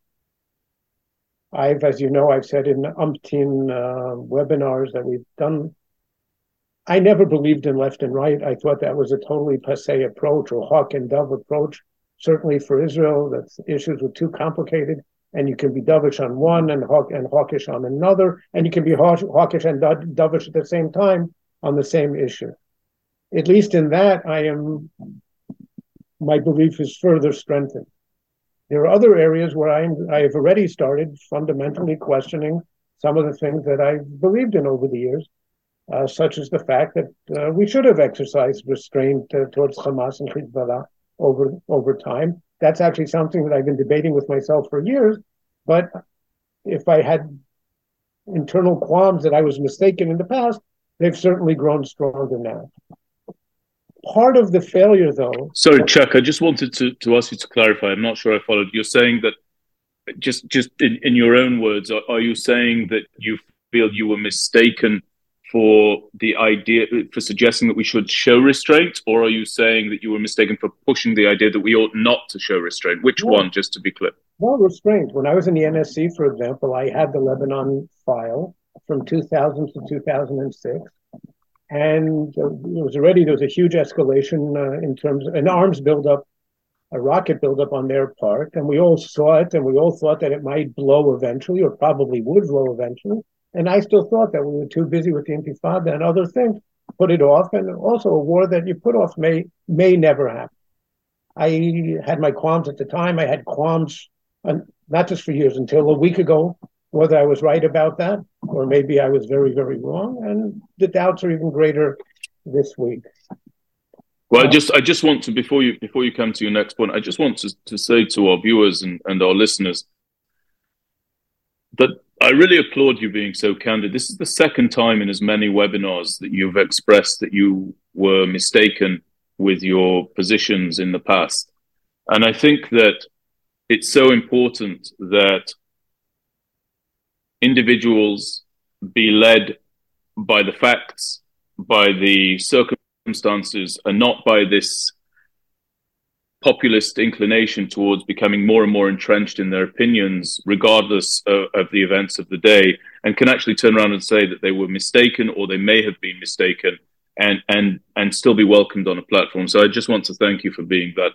I've, as you know, I've said in umpteen uh, webinars that we've done. I never believed in left and right. I thought that was a totally passe approach or hawk and dove approach. Certainly for Israel, that issues were too complicated, and you can be dovish on one and hawk and hawkish on another, and you can be hawkish and dovish at the same time on the same issue. At least in that, I am. My belief is further strengthened. There are other areas where I'm, I have already started fundamentally questioning some of the things that I've believed in over the years. uh, such as the fact that uh, we should have exercised restraint uh, towards Hamas and Hezbollah over over time. That's actually something that I've been debating with myself for years. But if I had internal qualms that I was mistaken in the past, they've certainly grown stronger now. Part of the failure, though. Sorry, Chuck. I just wanted to, to ask you to clarify. I'm not sure I followed. You're saying that just just in, in your own words, are, are you saying that you feel you were mistaken for the idea for suggesting that we should show restraint, or are you saying that you were mistaken for pushing the idea that we ought not to show restraint? Which one, just to be clear? Well, restraint. When I was in the NSC, for example, I had the Lebanon file from 2000 to 2006, and uh, it was already there was a huge escalation uh, in terms of an arms buildup, a rocket buildup on their part, and we all saw it, and we all thought that it might blow eventually, or probably would blow eventually. And I still thought that we were too busy with the Intifada and other things, put it off. And also a war that you put off may may never happen. I had my qualms at the time. I had qualms, uh, not just for years, until a week ago, whether I was right about that or maybe I was very, very wrong. And the doubts are even greater this week. Well, I just I just want to before you before you come to your next point, I just want to, to say to our viewers and, and our listeners that I really applaud you being so candid. This is the second time in as many webinars that you've expressed that you were mistaken with your positions in the past. And I think that it's so important that individuals be led by the facts, by the circumstances, and not by this populist inclination towards becoming more and more entrenched in their opinions, regardless of, of, the events of the day, and can actually turn around and say that they were mistaken or they may have been mistaken, and and and still be welcomed on a platform. So I just want to thank you for being that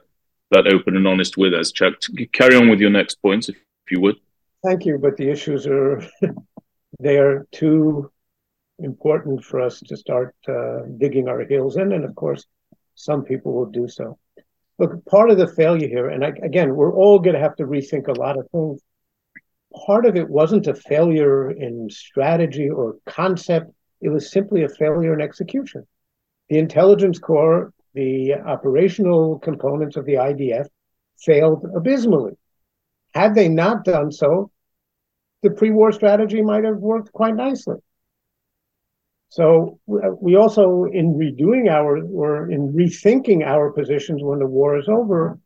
that open and honest with us, Chuck. Carry on with your next points, if, if you would. Thank you, but the issues are they are too important for us to start uh, digging our heels in, and of course, some people will do so. Look, part of the failure here, and I, again, we're all going to have to rethink a lot of things. Part of it wasn't a failure in strategy or concept, it was simply a failure in execution. The intelligence corps, the operational components of the IDF failed abysmally. Had they not done so, the pre war strategy might have worked quite nicely. So we also, in redoing our or in rethinking our positions when the war is over,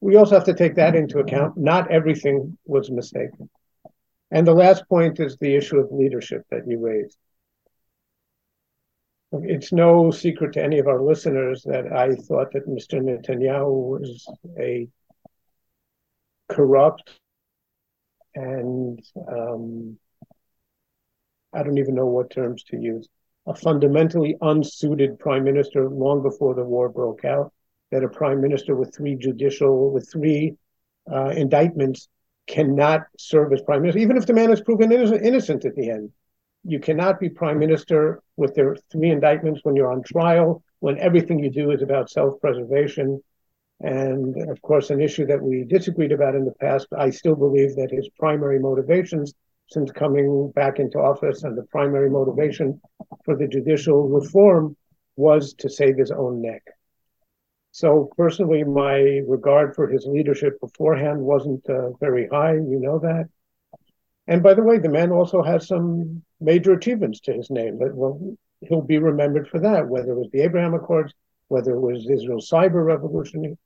we also have to take that into account. Not everything was mistaken. And the last point is the issue of leadership that you raised. It's no secret to any of our listeners that I thought that Mr. Netanyahu was a corrupt and um, I don't even know what terms to use a fundamentally unsuited prime minister long before the war broke out. That a prime minister with three judicial, with three uh, indictments cannot serve as prime minister, even if the man is proven innocent at the end. You cannot be prime minister with their three indictments when you're on trial, when everything you do is about self preservation. And of course, an issue that we disagreed about in the past, I still believe that his primary motivations since coming back into office, and the primary motivation for the judicial reform was to save his own neck. So, personally, my regard for his leadership beforehand wasn't uh, very high. You know that. And by the way, the man also has some major achievements to his name. But well, he'll be remembered for that, whether it was the Abraham Accords, whether it was Israel's cyber revolution.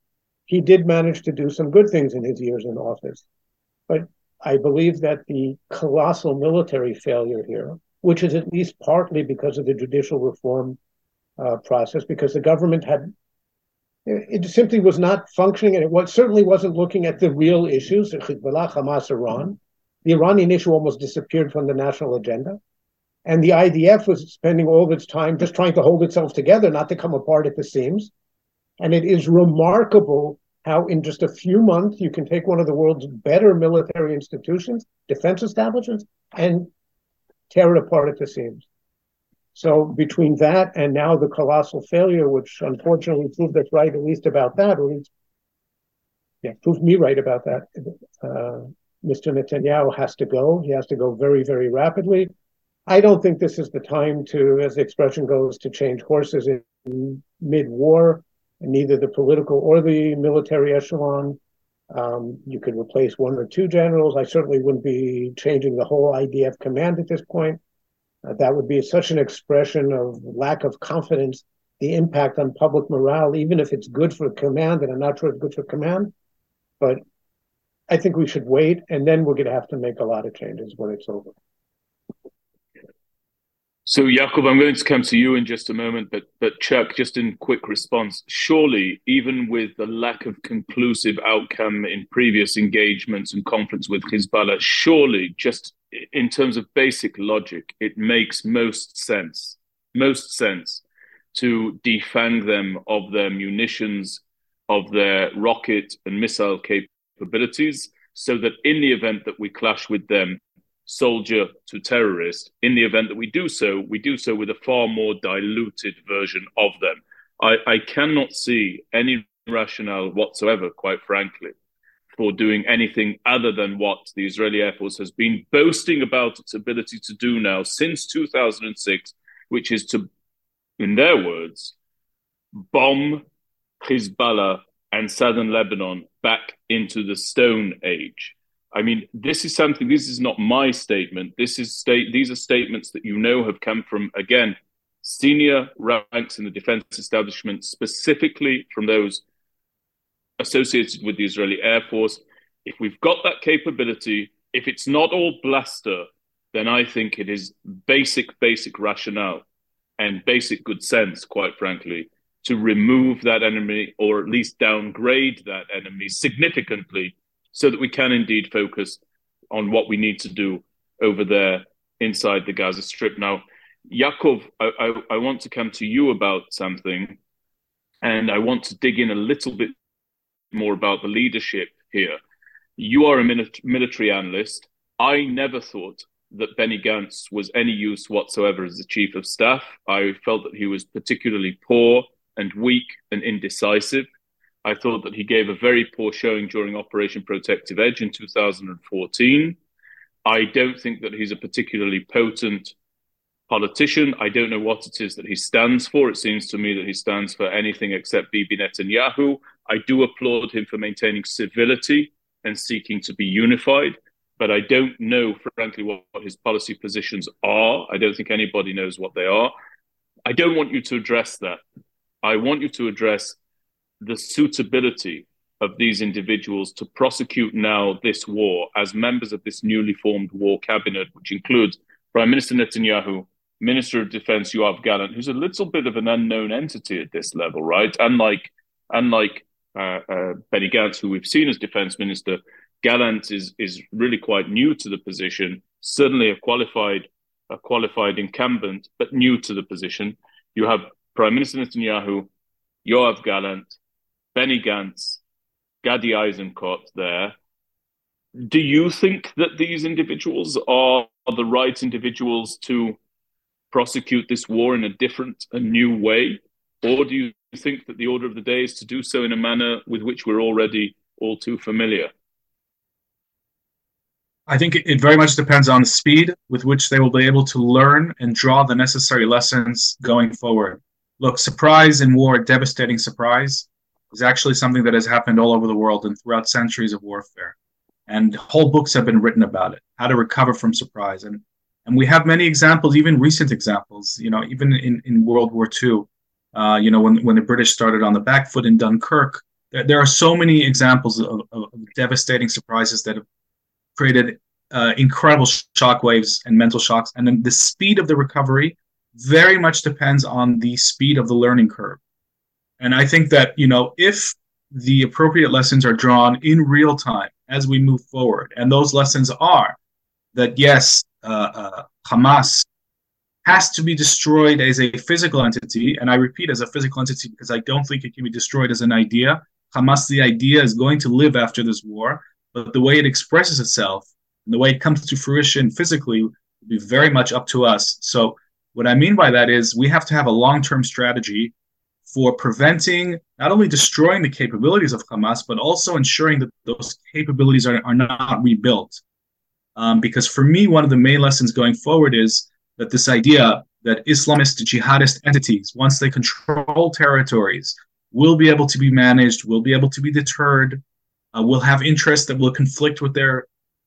He did manage to do some good things in his years in office. But I believe that the colossal military failure here, which is at least partly because of the judicial reform uh, process, because the government had it simply was not functioning, and it was, certainly wasn't looking at the real issues, Hezbollah, Hamas, Iran. The Iranian issue almost disappeared from the national agenda. And the IDF was spending all of its time just trying to hold itself together, not to come apart at the seams. And it is remarkable how in just a few months you can take one of the world's better military institutions, defense establishments, and tear it apart at the seams. So between that and now the colossal failure, which unfortunately proved us right at least about that, or at least, yeah, proved me right about that. Uh, Mr. Netanyahu has to go. He has to go very, very rapidly. I don't think this is the time to, as the expression goes, to change horses in neither the political or the military echelon. Um, you could replace one or two generals. I certainly wouldn't be changing the whole IDF command at this point. Uh, that would be such an expression of lack of confidence, the impact on public morale, even if it's good for command, and I'm not sure it's good for command. But I think we should wait, and then we're going to have to make a lot of changes when it's over. So, Yaakov, I'm going to come to you in just a moment, but but Chuck, just in quick response, surely, even with the lack of conclusive outcome in previous engagements and conflicts with Hezbollah, surely, just in terms of basic logic, it makes most sense, most sense to defang them of their munitions, of their rocket and missile capabilities, so that in the event that we clash with them, soldier to terrorist. In the event that we do so, we do so with a far more diluted version of them. I, I cannot see any rationale whatsoever, quite frankly, for doing anything other than what the Israeli Air Force has been boasting about its ability to do now since 2006, which is to, in their words, bomb Hezbollah and southern Lebanon back into the Stone Age. I mean, this is something. This is not my statement. This is state. These are statements that you know have come from again senior ranks in the defense establishment, specifically from those associated with the Israeli Air Force. If we've got that capability, if it's not all bluster, then I think it is basic, basic rationale and basic good sense, quite frankly, to remove that enemy or at least downgrade that enemy significantly so that we can indeed focus on what we need to do over there inside the Gaza Strip. Now, Yaakov, I, I, I want to come to you about something, and I want to dig in a little bit more about the leadership here. You are a military analyst. I never thought that Benny Gantz was any use whatsoever as the chief of staff. I felt that he was particularly poor and weak and indecisive. I thought that he gave a very poor showing during Operation Protective Edge in 2014. I don't think that he's a particularly potent politician. I don't know what it is that he stands for. It seems to me that he stands for anything except Bibi Netanyahu. I do applaud him for maintaining civility and seeking to be unified, but I don't know, frankly, what, what his policy positions are. I don't think anybody knows what they are. I don't want you to address that. I want you to address the suitability of these individuals to prosecute now this war as members of this newly formed war cabinet, which includes Prime Minister Netanyahu, Minister of Defense Yoav Gallant, who's a little bit of an unknown entity at this level, right? Unlike unlike uh, uh, Benny Gantz, who we've seen as Defense Minister, Gallant is is really quite new to the position. Certainly a qualified a qualified incumbent, but new to the position. You have Prime Minister Netanyahu, Yoav Gallant, Benny Gantz, Gadi Eisenkot there. Do you think that these individuals are the right individuals to prosecute this war in a different, a new way? Or do you think that the order of the day is to do so in a manner with which we're already all too familiar? I think it very much depends on the speed with which they will be able to learn and draw the necessary lessons going forward. Look, surprise in war, devastating surprise, is actually something that has happened all over the world and throughout centuries of warfare. And whole books have been written about it, how to recover from surprise. And and we have many examples, even recent examples, you know, even in, in World War II, uh, you know, when, when the British started on the back foot in Dunkirk, there, there are so many examples of, of, of, devastating surprises that have created uh, incredible shockwaves and mental shocks. And then the speed of the recovery very much depends on the speed of the learning curve. And I think that, you know, if the appropriate lessons are drawn in real time as we move forward, and those lessons are that, yes, uh, uh, Hamas has to be destroyed as a physical entity. And I repeat, as a physical entity, because I don't think it can be destroyed as an idea. Hamas, the idea, is going to live after this war, but the way it expresses itself and the way it comes to fruition physically will be very much up to us. So, what I mean by that is we have to have a long term strategy for preventing not only destroying the capabilities of Hamas, but also ensuring that those capabilities are, are not rebuilt. Um, because for me, one of the main lessons going forward is that this idea that Islamist jihadist entities, once they control territories, will be able to be managed, will be able to be deterred, uh, will have interests that will conflict with their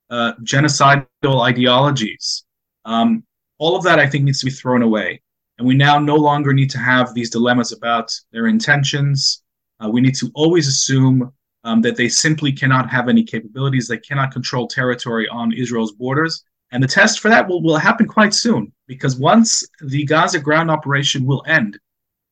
uh, genocidal ideologies. Um, all of that, I think, needs to be thrown away. And we now no longer need to have these dilemmas about their intentions. Uh, we need to always assume um, that they simply cannot have any capabilities. They cannot control territory on Israel's borders. And the test for that will, will happen quite soon because once the Gaza ground operation will end,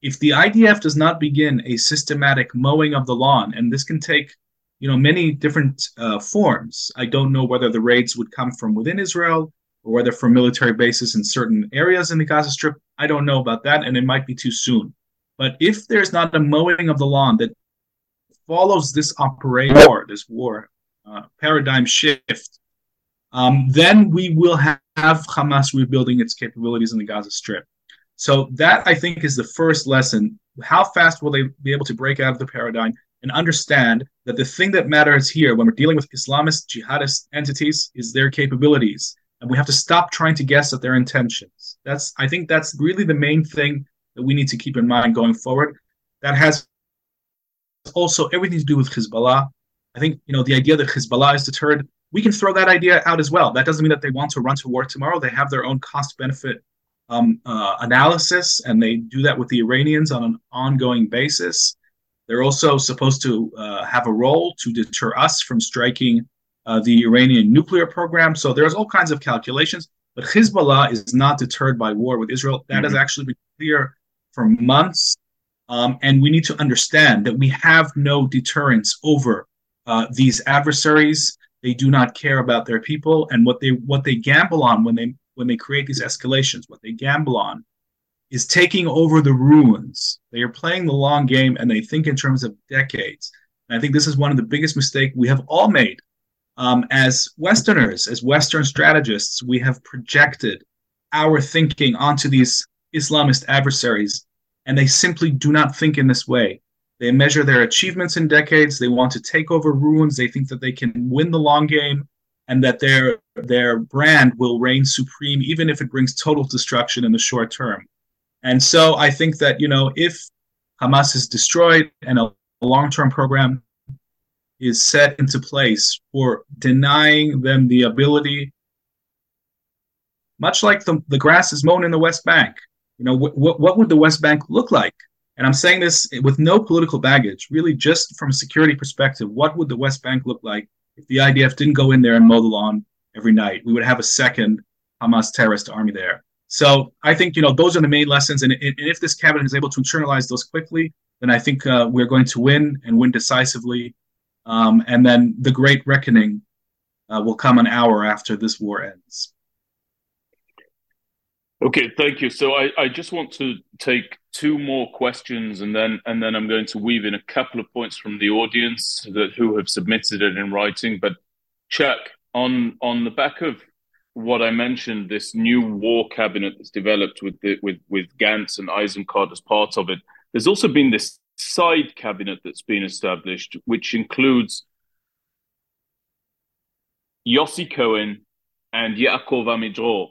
if the IDF does not begin a systematic mowing of the lawn, and this can take you know many different uh, forms. I don't know whether the raids would come from within Israel or whether from military bases in certain areas in the Gaza Strip. I don't know about that, and it might be too soon. But if there's not a mowing of the lawn that follows this operation, this war uh, paradigm shift, um, then we will have Hamas rebuilding its capabilities in the Gaza Strip. So that I think is the first lesson. How fast will they be able to break out of the paradigm and understand that the thing that matters here when we're dealing with Islamist jihadist entities is their capabilities, and we have to stop trying to guess at their intentions. That's I think that's really the main thing that we need to keep in mind going forward. That has also everything to do with Hezbollah. I think you know the idea that Hezbollah is deterred we can throw that idea out as well. That doesn't mean that they want to run to war tomorrow. They have their own cost benefit um, uh, analysis, and they do that with the Iranians on an ongoing basis. They're also supposed to uh, have a role to deter us from striking uh, the Iranian nuclear program. So there's all kinds of calculations. But Hezbollah is not deterred by war with Israel. That mm-hmm. has actually been clear for months. Um, and we need to understand that we have no deterrence over uh, these adversaries. They do not care about their people, and what they what they gamble on when they when they create these escalations, what they gamble on is taking over the ruins. They are playing the long game, and they think in terms of decades. And I think this is one of the biggest mistakes we have all made um, as Westerners, as Western strategists. We have projected our thinking onto these Islamist adversaries, and they simply do not think in this way. They measure their achievements in decades. They want to take over ruins. They think that they can win the long game and that their their brand will reign supreme, even if it brings total destruction in the short term. And so I think that you know if Hamas is destroyed and a long-term program is set into place for denying them the ability, much like the, the grass is mown in the West Bank. You know, wh- what would the West Bank look like and I'm saying this with no political baggage, really just from a security perspective. What would the West Bank look like if the IDF didn't go in there and mow the lawn every night? We would have a second Hamas terrorist army there. So I think you know those are the main lessons, and, and if this cabinet is able to internalize those quickly, then I think uh, we're going to win and win decisively. Um, and then the great reckoning uh, will come an hour after this war ends. Okay, thank you. So I, I just want to take two more questions and then and then I'm going to weave in a couple of points from the audience that who have submitted it in writing. But Chuck, on on the back of what I mentioned, this new war cabinet that's developed with the, with with Gantz and Eisenkot as part of it, there's also been this side cabinet that's been established, which includes Yossi Cohen and Yaakov Amidror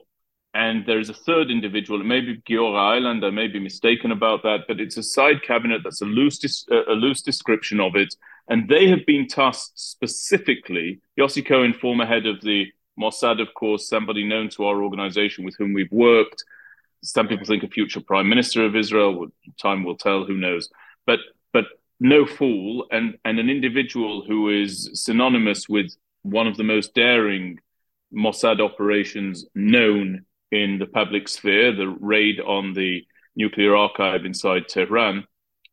and there's a third individual, maybe Giora Eiland, I may be mistaken about that, but it's a side cabinet that's a loose, uh, a loose description of it. And they have been tasked specifically, Yossi Cohen, former head of the Mossad, of course, somebody known to our organization with whom we've worked. Some people think a future prime minister of Israel. Time will tell, who knows. But but no fool, and, and an individual who is synonymous with one of the most daring Mossad operations known in the public sphere, the raid on the nuclear archive inside Tehran,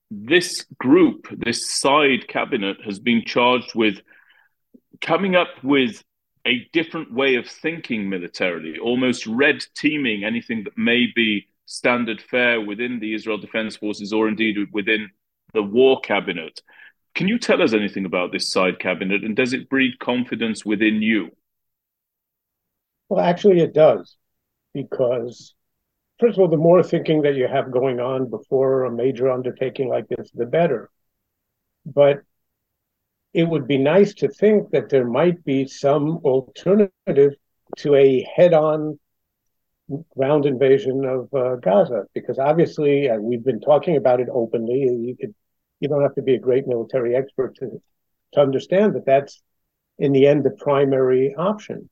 this group, this side cabinet, has been charged with coming up with a different way of thinking militarily, almost red teaming anything that may be standard fare within the Israel Defense Forces or indeed within the war cabinet. Can you tell us anything about this side cabinet and does it breed confidence within you? Well, actually, it does because first of all, the more thinking that you have going on before a major undertaking like this, the better. But it would be nice to think that there might be some alternative to a head on ground invasion of uh, Gaza, because obviously uh, we've been talking about it openly. Could, you don't have to be a great military expert to to understand that that's in the end the primary option.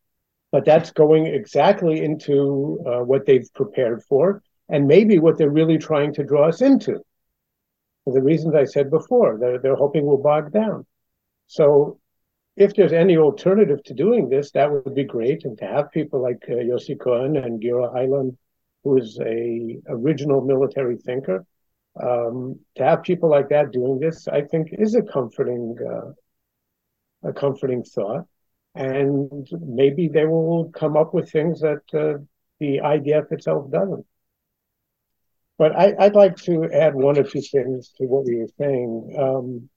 But that's going exactly into uh, what they've prepared for, and maybe what they're really trying to draw us into. For the reasons I said before, they're they're hoping we'll bog down. So if there's any alternative to doing this, that would be great. And to have people like uh, Yossi Cohen and Giora Eiland, who is a original military thinker, um, to have people like that doing this, I think, is a comforting, uh, a comforting thought. And maybe they will come up with things that uh, the IDF itself doesn't. But I, would like to add one or two things to what we were saying. Um,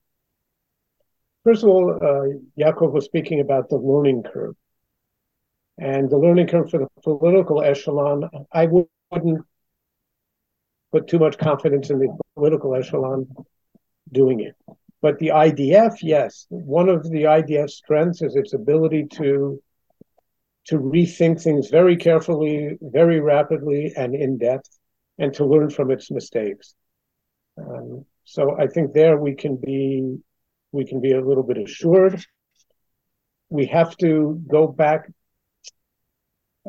First of all, uh, Yaakov was speaking about the learning curve. And the learning curve for the political echelon, I wouldn't put too much confidence in the political echelon doing it. But the IDF, yes, one of the IDF strengths is its ability to to rethink things very carefully, very rapidly, and in depth, and to learn from its mistakes. Um, so I think there we can be we can be a little bit assured. We have to go back.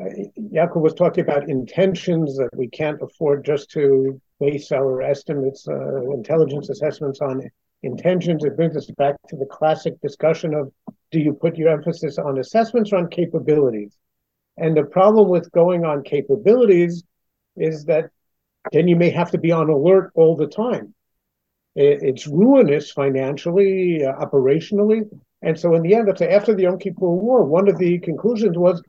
Uh, Yaakov was talking about intentions that we can't afford just to base our estimates, uh, intelligence assessments on intentions. It brings us back to the classic discussion of do you put your emphasis on assessments or on capabilities? And the problem with going on capabilities is that then you may have to be on alert all the time it's ruinous financially, uh, operationally. And so, in the end, after the Yom Kippur War, one of the conclusions was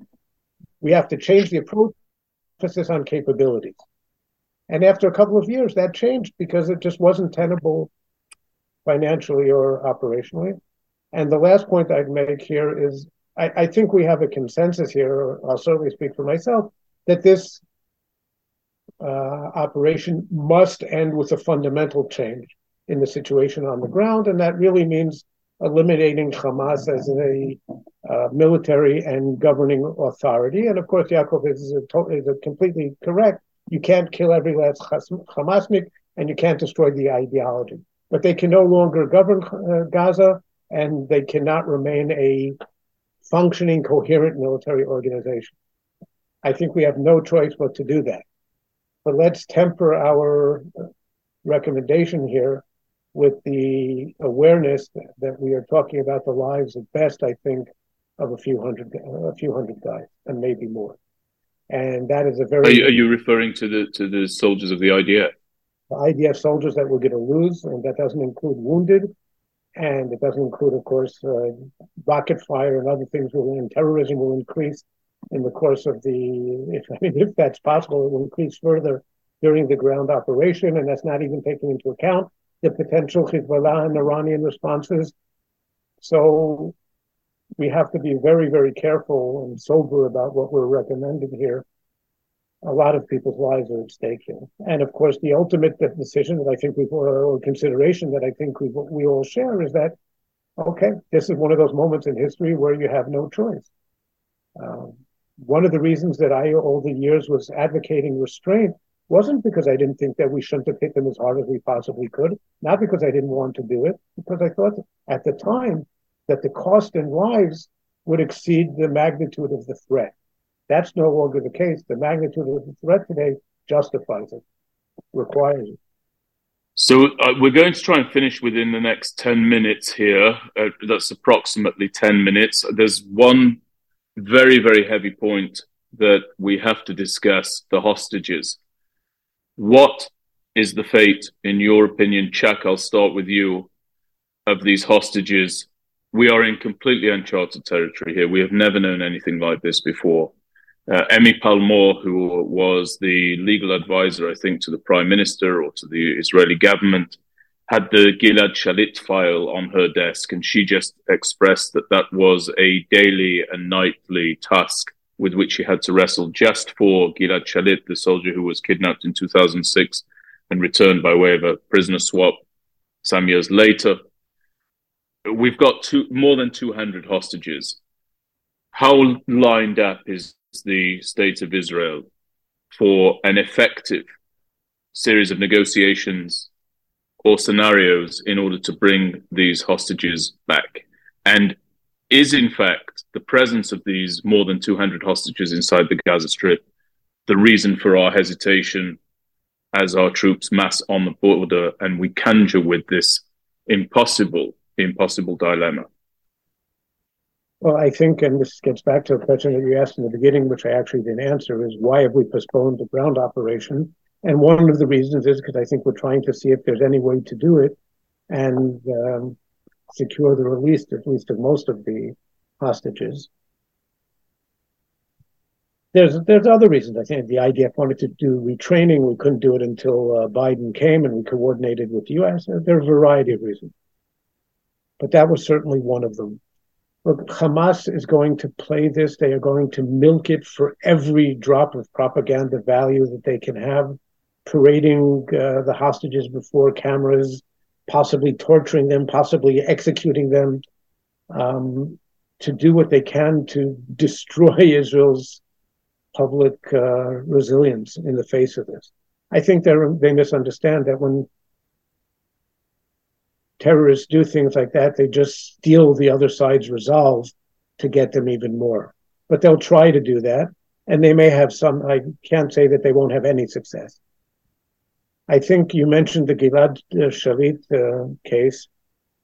we have to change the approach, emphasis on capabilities. And after a couple of years, that changed because it just wasn't tenable financially or operationally. And the last point I'd make here is I, I think we have a consensus here, I'll certainly speak for myself, that this uh, operation must end with a fundamental change in the situation on the ground, and that really means eliminating Hamas as a uh, military and governing authority. And of course, Yaakov is, a, is a completely correct. You can't kill every last Hamasnik, and you can't destroy the ideology. But they can no longer govern uh, Gaza, and they cannot remain a functioning, coherent military organization. I think we have no choice but to do that. But let's temper our recommendation here with the awareness that we are talking about the lives at best, I think, of a few hundred, a few hundred guys, and maybe more. And that is a very. Are you, are you referring to the to the soldiers of the IDF? The IDF soldiers that we're going to lose, and that doesn't include wounded, and it doesn't include, of course, uh, rocket fire and other things. Will and terrorism will increase in the course of the. If I mean, if that's possible, it will increase further during the ground operation, and that's not even taking into account the potential Hezbollah and Iranian responses. So we have to be very, very careful and sober about what we're recommending here. A lot of people's lives are at stake here. And of course, the ultimate decision that I think we or consideration that I think we we all share is that, okay, this is one of those moments in history where you have no choice. Um, one of the reasons that I, all the years, was advocating restraint wasn't because I didn't think that we shouldn't have hit them as hard as we possibly could, not because I didn't want to do it, because I thought at the time that the cost in lives would exceed the magnitude of the threat. That's no longer the case. The magnitude of the threat today justifies it, requires it. So uh, we're going to try and finish within the next 10 minutes here. Uh, that's approximately 10 minutes. There's one very, very heavy point that we have to discuss the hostages. What is the fate, in your opinion, Chuck? I'll start with you, of these hostages. We are in completely uncharted territory here. We have never known anything like this before. Uh, Emi Palmor, who was the legal advisor, I think, to the prime minister or to the Israeli government, had the Gilad Shalit file on her desk, and she just expressed that that was a daily and nightly task with which he had to wrestle just for Gilad Shalit, the soldier who was kidnapped in 2006 and returned by way of a prisoner swap some years later. We've got two, more than 200 hostages. How lined up is the state of Israel for an effective series of negotiations or scenarios in order to bring these hostages back. And is, in fact, the presence of these more than 200 hostages inside the Gaza Strip the reason for our hesitation as our troops mass on the border and we conjure with this impossible, impossible dilemma? Well, I think, and this gets back to a question that you asked in the beginning, which I actually didn't answer, is why have we postponed the ground operation? And one of the reasons is because I think we're trying to see if there's any way to do it and um, secure the release, at least of most of the hostages. There's there's other reasons. I think the IDF wanted to do retraining. We couldn't do it until uh, Biden came, and we coordinated with the U.S. There are a variety of reasons, but that was certainly one of them. Look, Hamas is going to play this. They are going to milk it for every drop of propaganda value that they can have, parading uh, the hostages before cameras, possibly torturing them, possibly executing them, um, to do what they can to destroy Israel's public uh, resilience in the face of this. I think they they misunderstand that when terrorists do things like that, they just steal the other side's resolve to get them even more. But they'll try to do that, and they may have some. I can't say that they won't have any success. I think you mentioned the Gilad Shalit uh, case,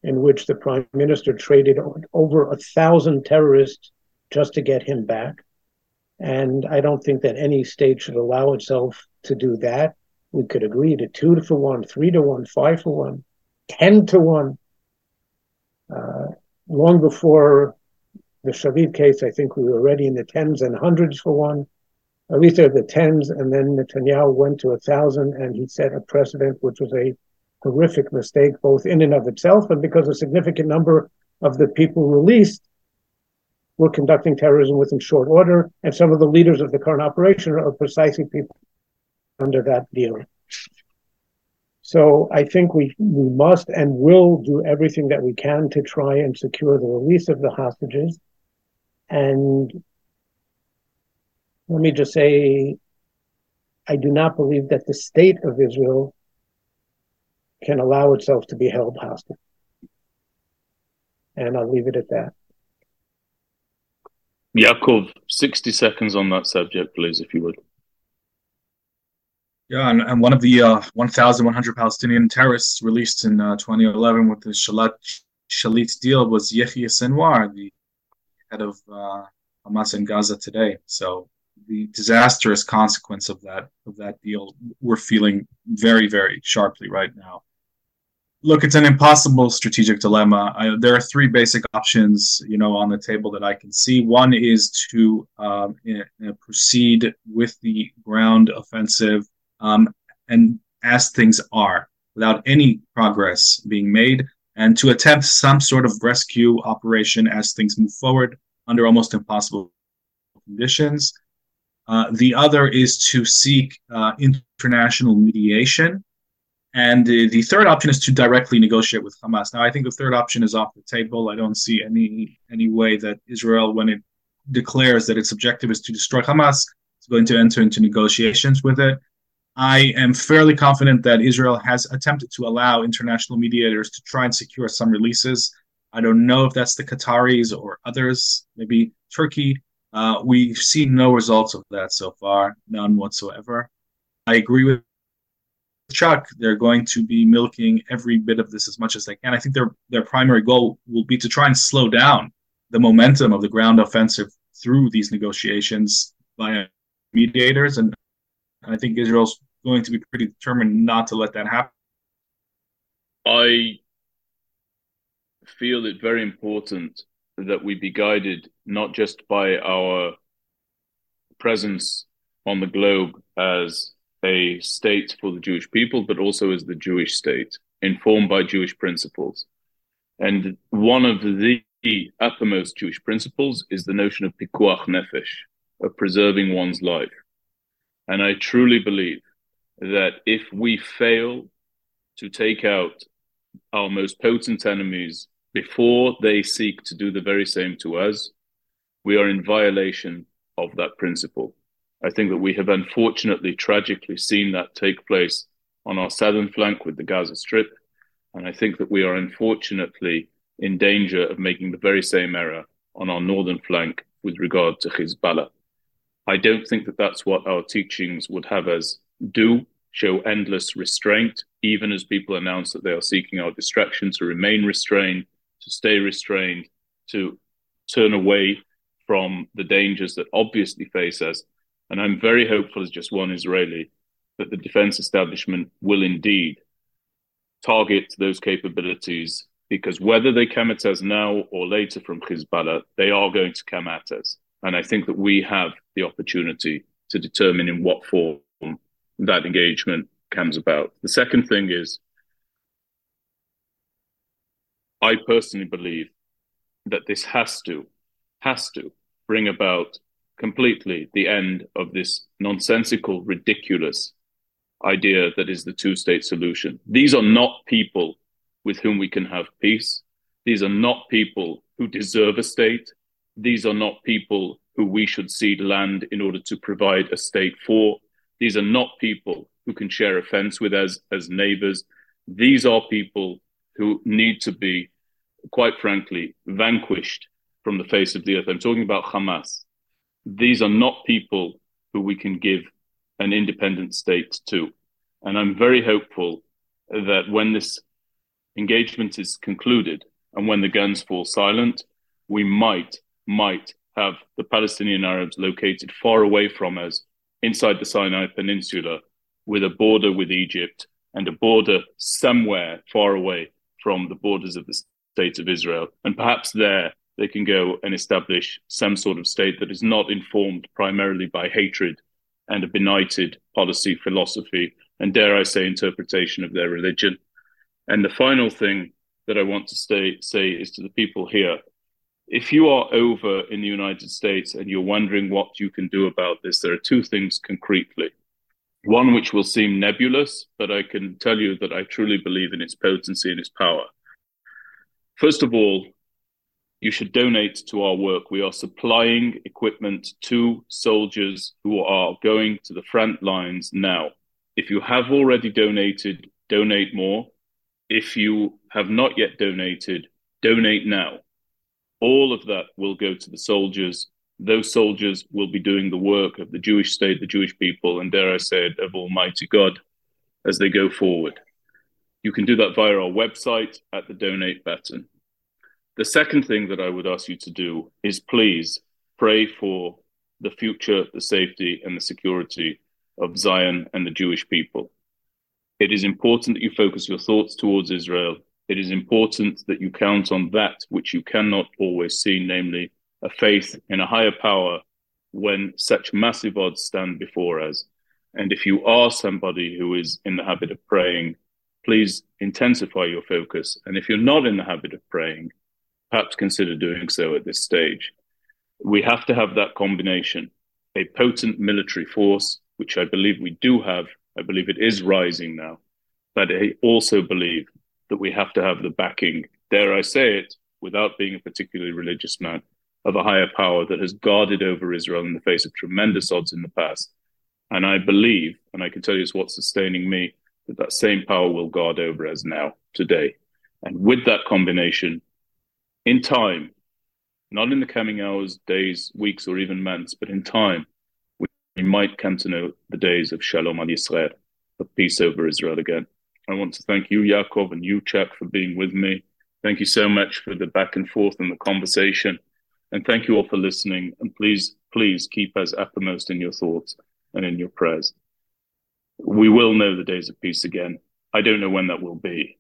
in which the prime minister traded over a thousand terrorists just to get him back. And I don't think that any state should allow itself to do that. We could agree to two to one, three to one, five to one, ten to one. Uh, long before the Shalit case, I think we were already in the tens and hundreds for one. At least they're the tens, and then Netanyahu went to a thousand, and he set a precedent, which was a horrific mistake, both in and of itself, and because a significant number of the people released were conducting terrorism within short order, and some of the leaders of the current operation are precisely people under that deal. So I think we, we must and will do everything that we can to try and secure the release of the hostages. And let me just say, I do not believe that the state of Israel can allow itself to be held hostage. And I'll leave it at that. Yaakov, 60 seconds on that subject, please, if you would. Yeah, and, and one of the uh, 1,100 Palestinian terrorists released in uh, 2011 with the Shalat, Shalit deal was Yehya Sinwar, the head of uh, Hamas in Gaza today. So the disastrous consequence of that of that deal we're feeling very, very sharply right now look, it's an impossible strategic dilemma. I, there are three basic options, you know, on the table that I can see. One is to um, proceed with the ground offensive um, and as things are, without any progress being made, and to attempt some sort of rescue operation as things move forward under almost impossible conditions. Uh, the other is to seek uh, international mediation and the, the third option is to directly negotiate with Hamas. Now, I think the third option is off the table. I don't see any any way that Israel, when it declares that its objective is to destroy Hamas, is going to enter into negotiations with it. I am fairly confident that Israel has attempted to allow international mediators to try and secure some releases. I don't know if that's the Qataris or others, maybe Turkey. Uh, we've seen no results of that so far, none whatsoever. I agree with Chuck, they're going to be milking every bit of this as much as they can. I think their their primary goal will be to try and slow down the momentum of the ground offensive through these negotiations by mediators, and I think Israel's going to be pretty determined not to let that happen. I feel it very important that we be guided not just by our presence on the globe as a state for the Jewish people, but also as the Jewish state, informed by Jewish principles. And one of the uppermost Jewish principles is the notion of pikuach nefesh, of preserving one's life. And I truly believe that if we fail to take out our most potent enemies before they seek to do the very same to us, we are in violation of that principle. I think that we have unfortunately, tragically seen that take place on our southern flank with the Gaza Strip. And I think that we are unfortunately in danger of making the very same error on our northern flank with regard to Hezbollah. I don't think that that's what our teachings would have us do, show endless restraint, even as people announce that they are seeking our distraction, to remain restrained, to stay restrained, to turn away from the dangers that obviously face us. And I'm very hopeful, as just one Israeli, that the defense establishment will indeed target those capabilities because whether they come at us now or later from Hezbollah, they are going to come at us. And I think that we have the opportunity to determine in what form that engagement comes about. The second thing is, I personally believe that this has to, has to bring about completely the end of this nonsensical, ridiculous idea that is the two state solution. These are not people with whom we can have peace. These are not people who deserve a state. These are not people who we should cede land in order to provide a state for. These are not people who can share a fence with us as neighbors. These are people who need to be, quite frankly, vanquished from the face of the earth. I'm talking about Hamas. These are not people who we can give an independent state to. And I'm very hopeful that when this engagement is concluded and when the guns fall silent, we might, might have the Palestinian Arabs located far away from us inside the Sinai Peninsula with a border with Egypt and a border somewhere far away from the borders of the state of Israel. And perhaps there they can go and establish some sort of state that is not informed primarily by hatred and a benighted policy, philosophy, and dare I say, interpretation of their religion. And the final thing that I want to stay, say is to the people here if you are over in the United States and you're wondering what you can do about this, there are two things concretely. One which will seem nebulous, but I can tell you that I truly believe in its potency and its power. First of all, you should donate to our work. We are supplying equipment to soldiers who are going to the front lines now. If you have already donated, donate more. If you have not yet donated, donate now. All of that will go to the soldiers. Those soldiers will be doing the work of the Jewish state, the Jewish people, and dare I say it, of Almighty God as they go forward. You can do that via our website at the donate button. The second thing that I would ask you to do is please pray for the future, the safety, and the security of Zion and the Jewish people. It is important that you focus your thoughts towards Israel. It is important that you count on that which you cannot always see, namely a faith in a higher power when such massive odds stand before us. And if you are somebody who is in the habit of praying, please intensify your focus. And if you're not in the habit of praying, perhaps consider doing so at this stage. We have to have that combination a potent military force, which I believe we do have. I believe it is rising now. But I also believe that we have to have the backing, dare I say it, without being a particularly religious man, of a higher power that has guarded over Israel in the face of tremendous odds in the past. And I believe, and I can tell you it's what's sustaining me, that that same power will guard over us now, today. And with that combination, in time, not in the coming hours, days, weeks, or even months, but in time, we, might come to know the days of Shalom al Yisrael, of peace over Israel again. I want to thank you, Yaakov, and you, Chuck, for being with me. Thank you so much for the back and forth and the conversation. And thank you all for listening. And please, please keep us uppermost in your thoughts and in your prayers. We will know the days of peace again. I don't know when that will be,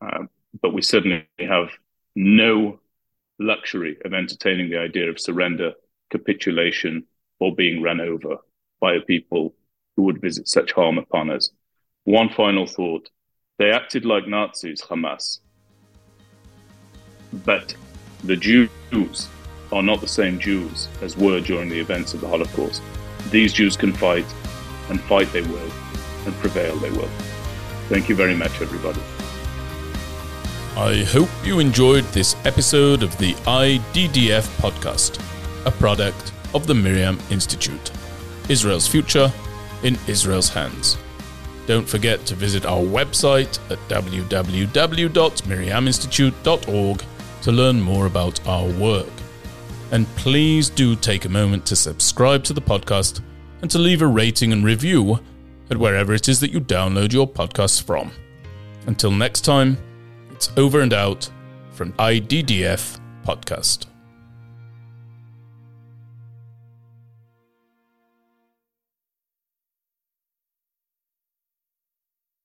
uh, but we certainly have no luxury of entertaining the idea of surrender, capitulation, or being run over by a people who would visit such harm upon us. One final thought. They acted like Nazis, Hamas. But the Jews are not the same Jews as were during the events of the Holocaust. These Jews can fight, and fight they will, and prevail they will. Thank you very much, everybody. I hope you enjoyed this episode of the IDDF podcast, a product of the MirYam Institute. Israel's future in Israel's hands. Don't forget to visit our website at www.miryaminstitute.org to learn more about our work. And please do take a moment to subscribe to the podcast and to leave a rating and review at wherever it is that you download your podcasts from. Until next time, it's over and out from IDDF Podcast.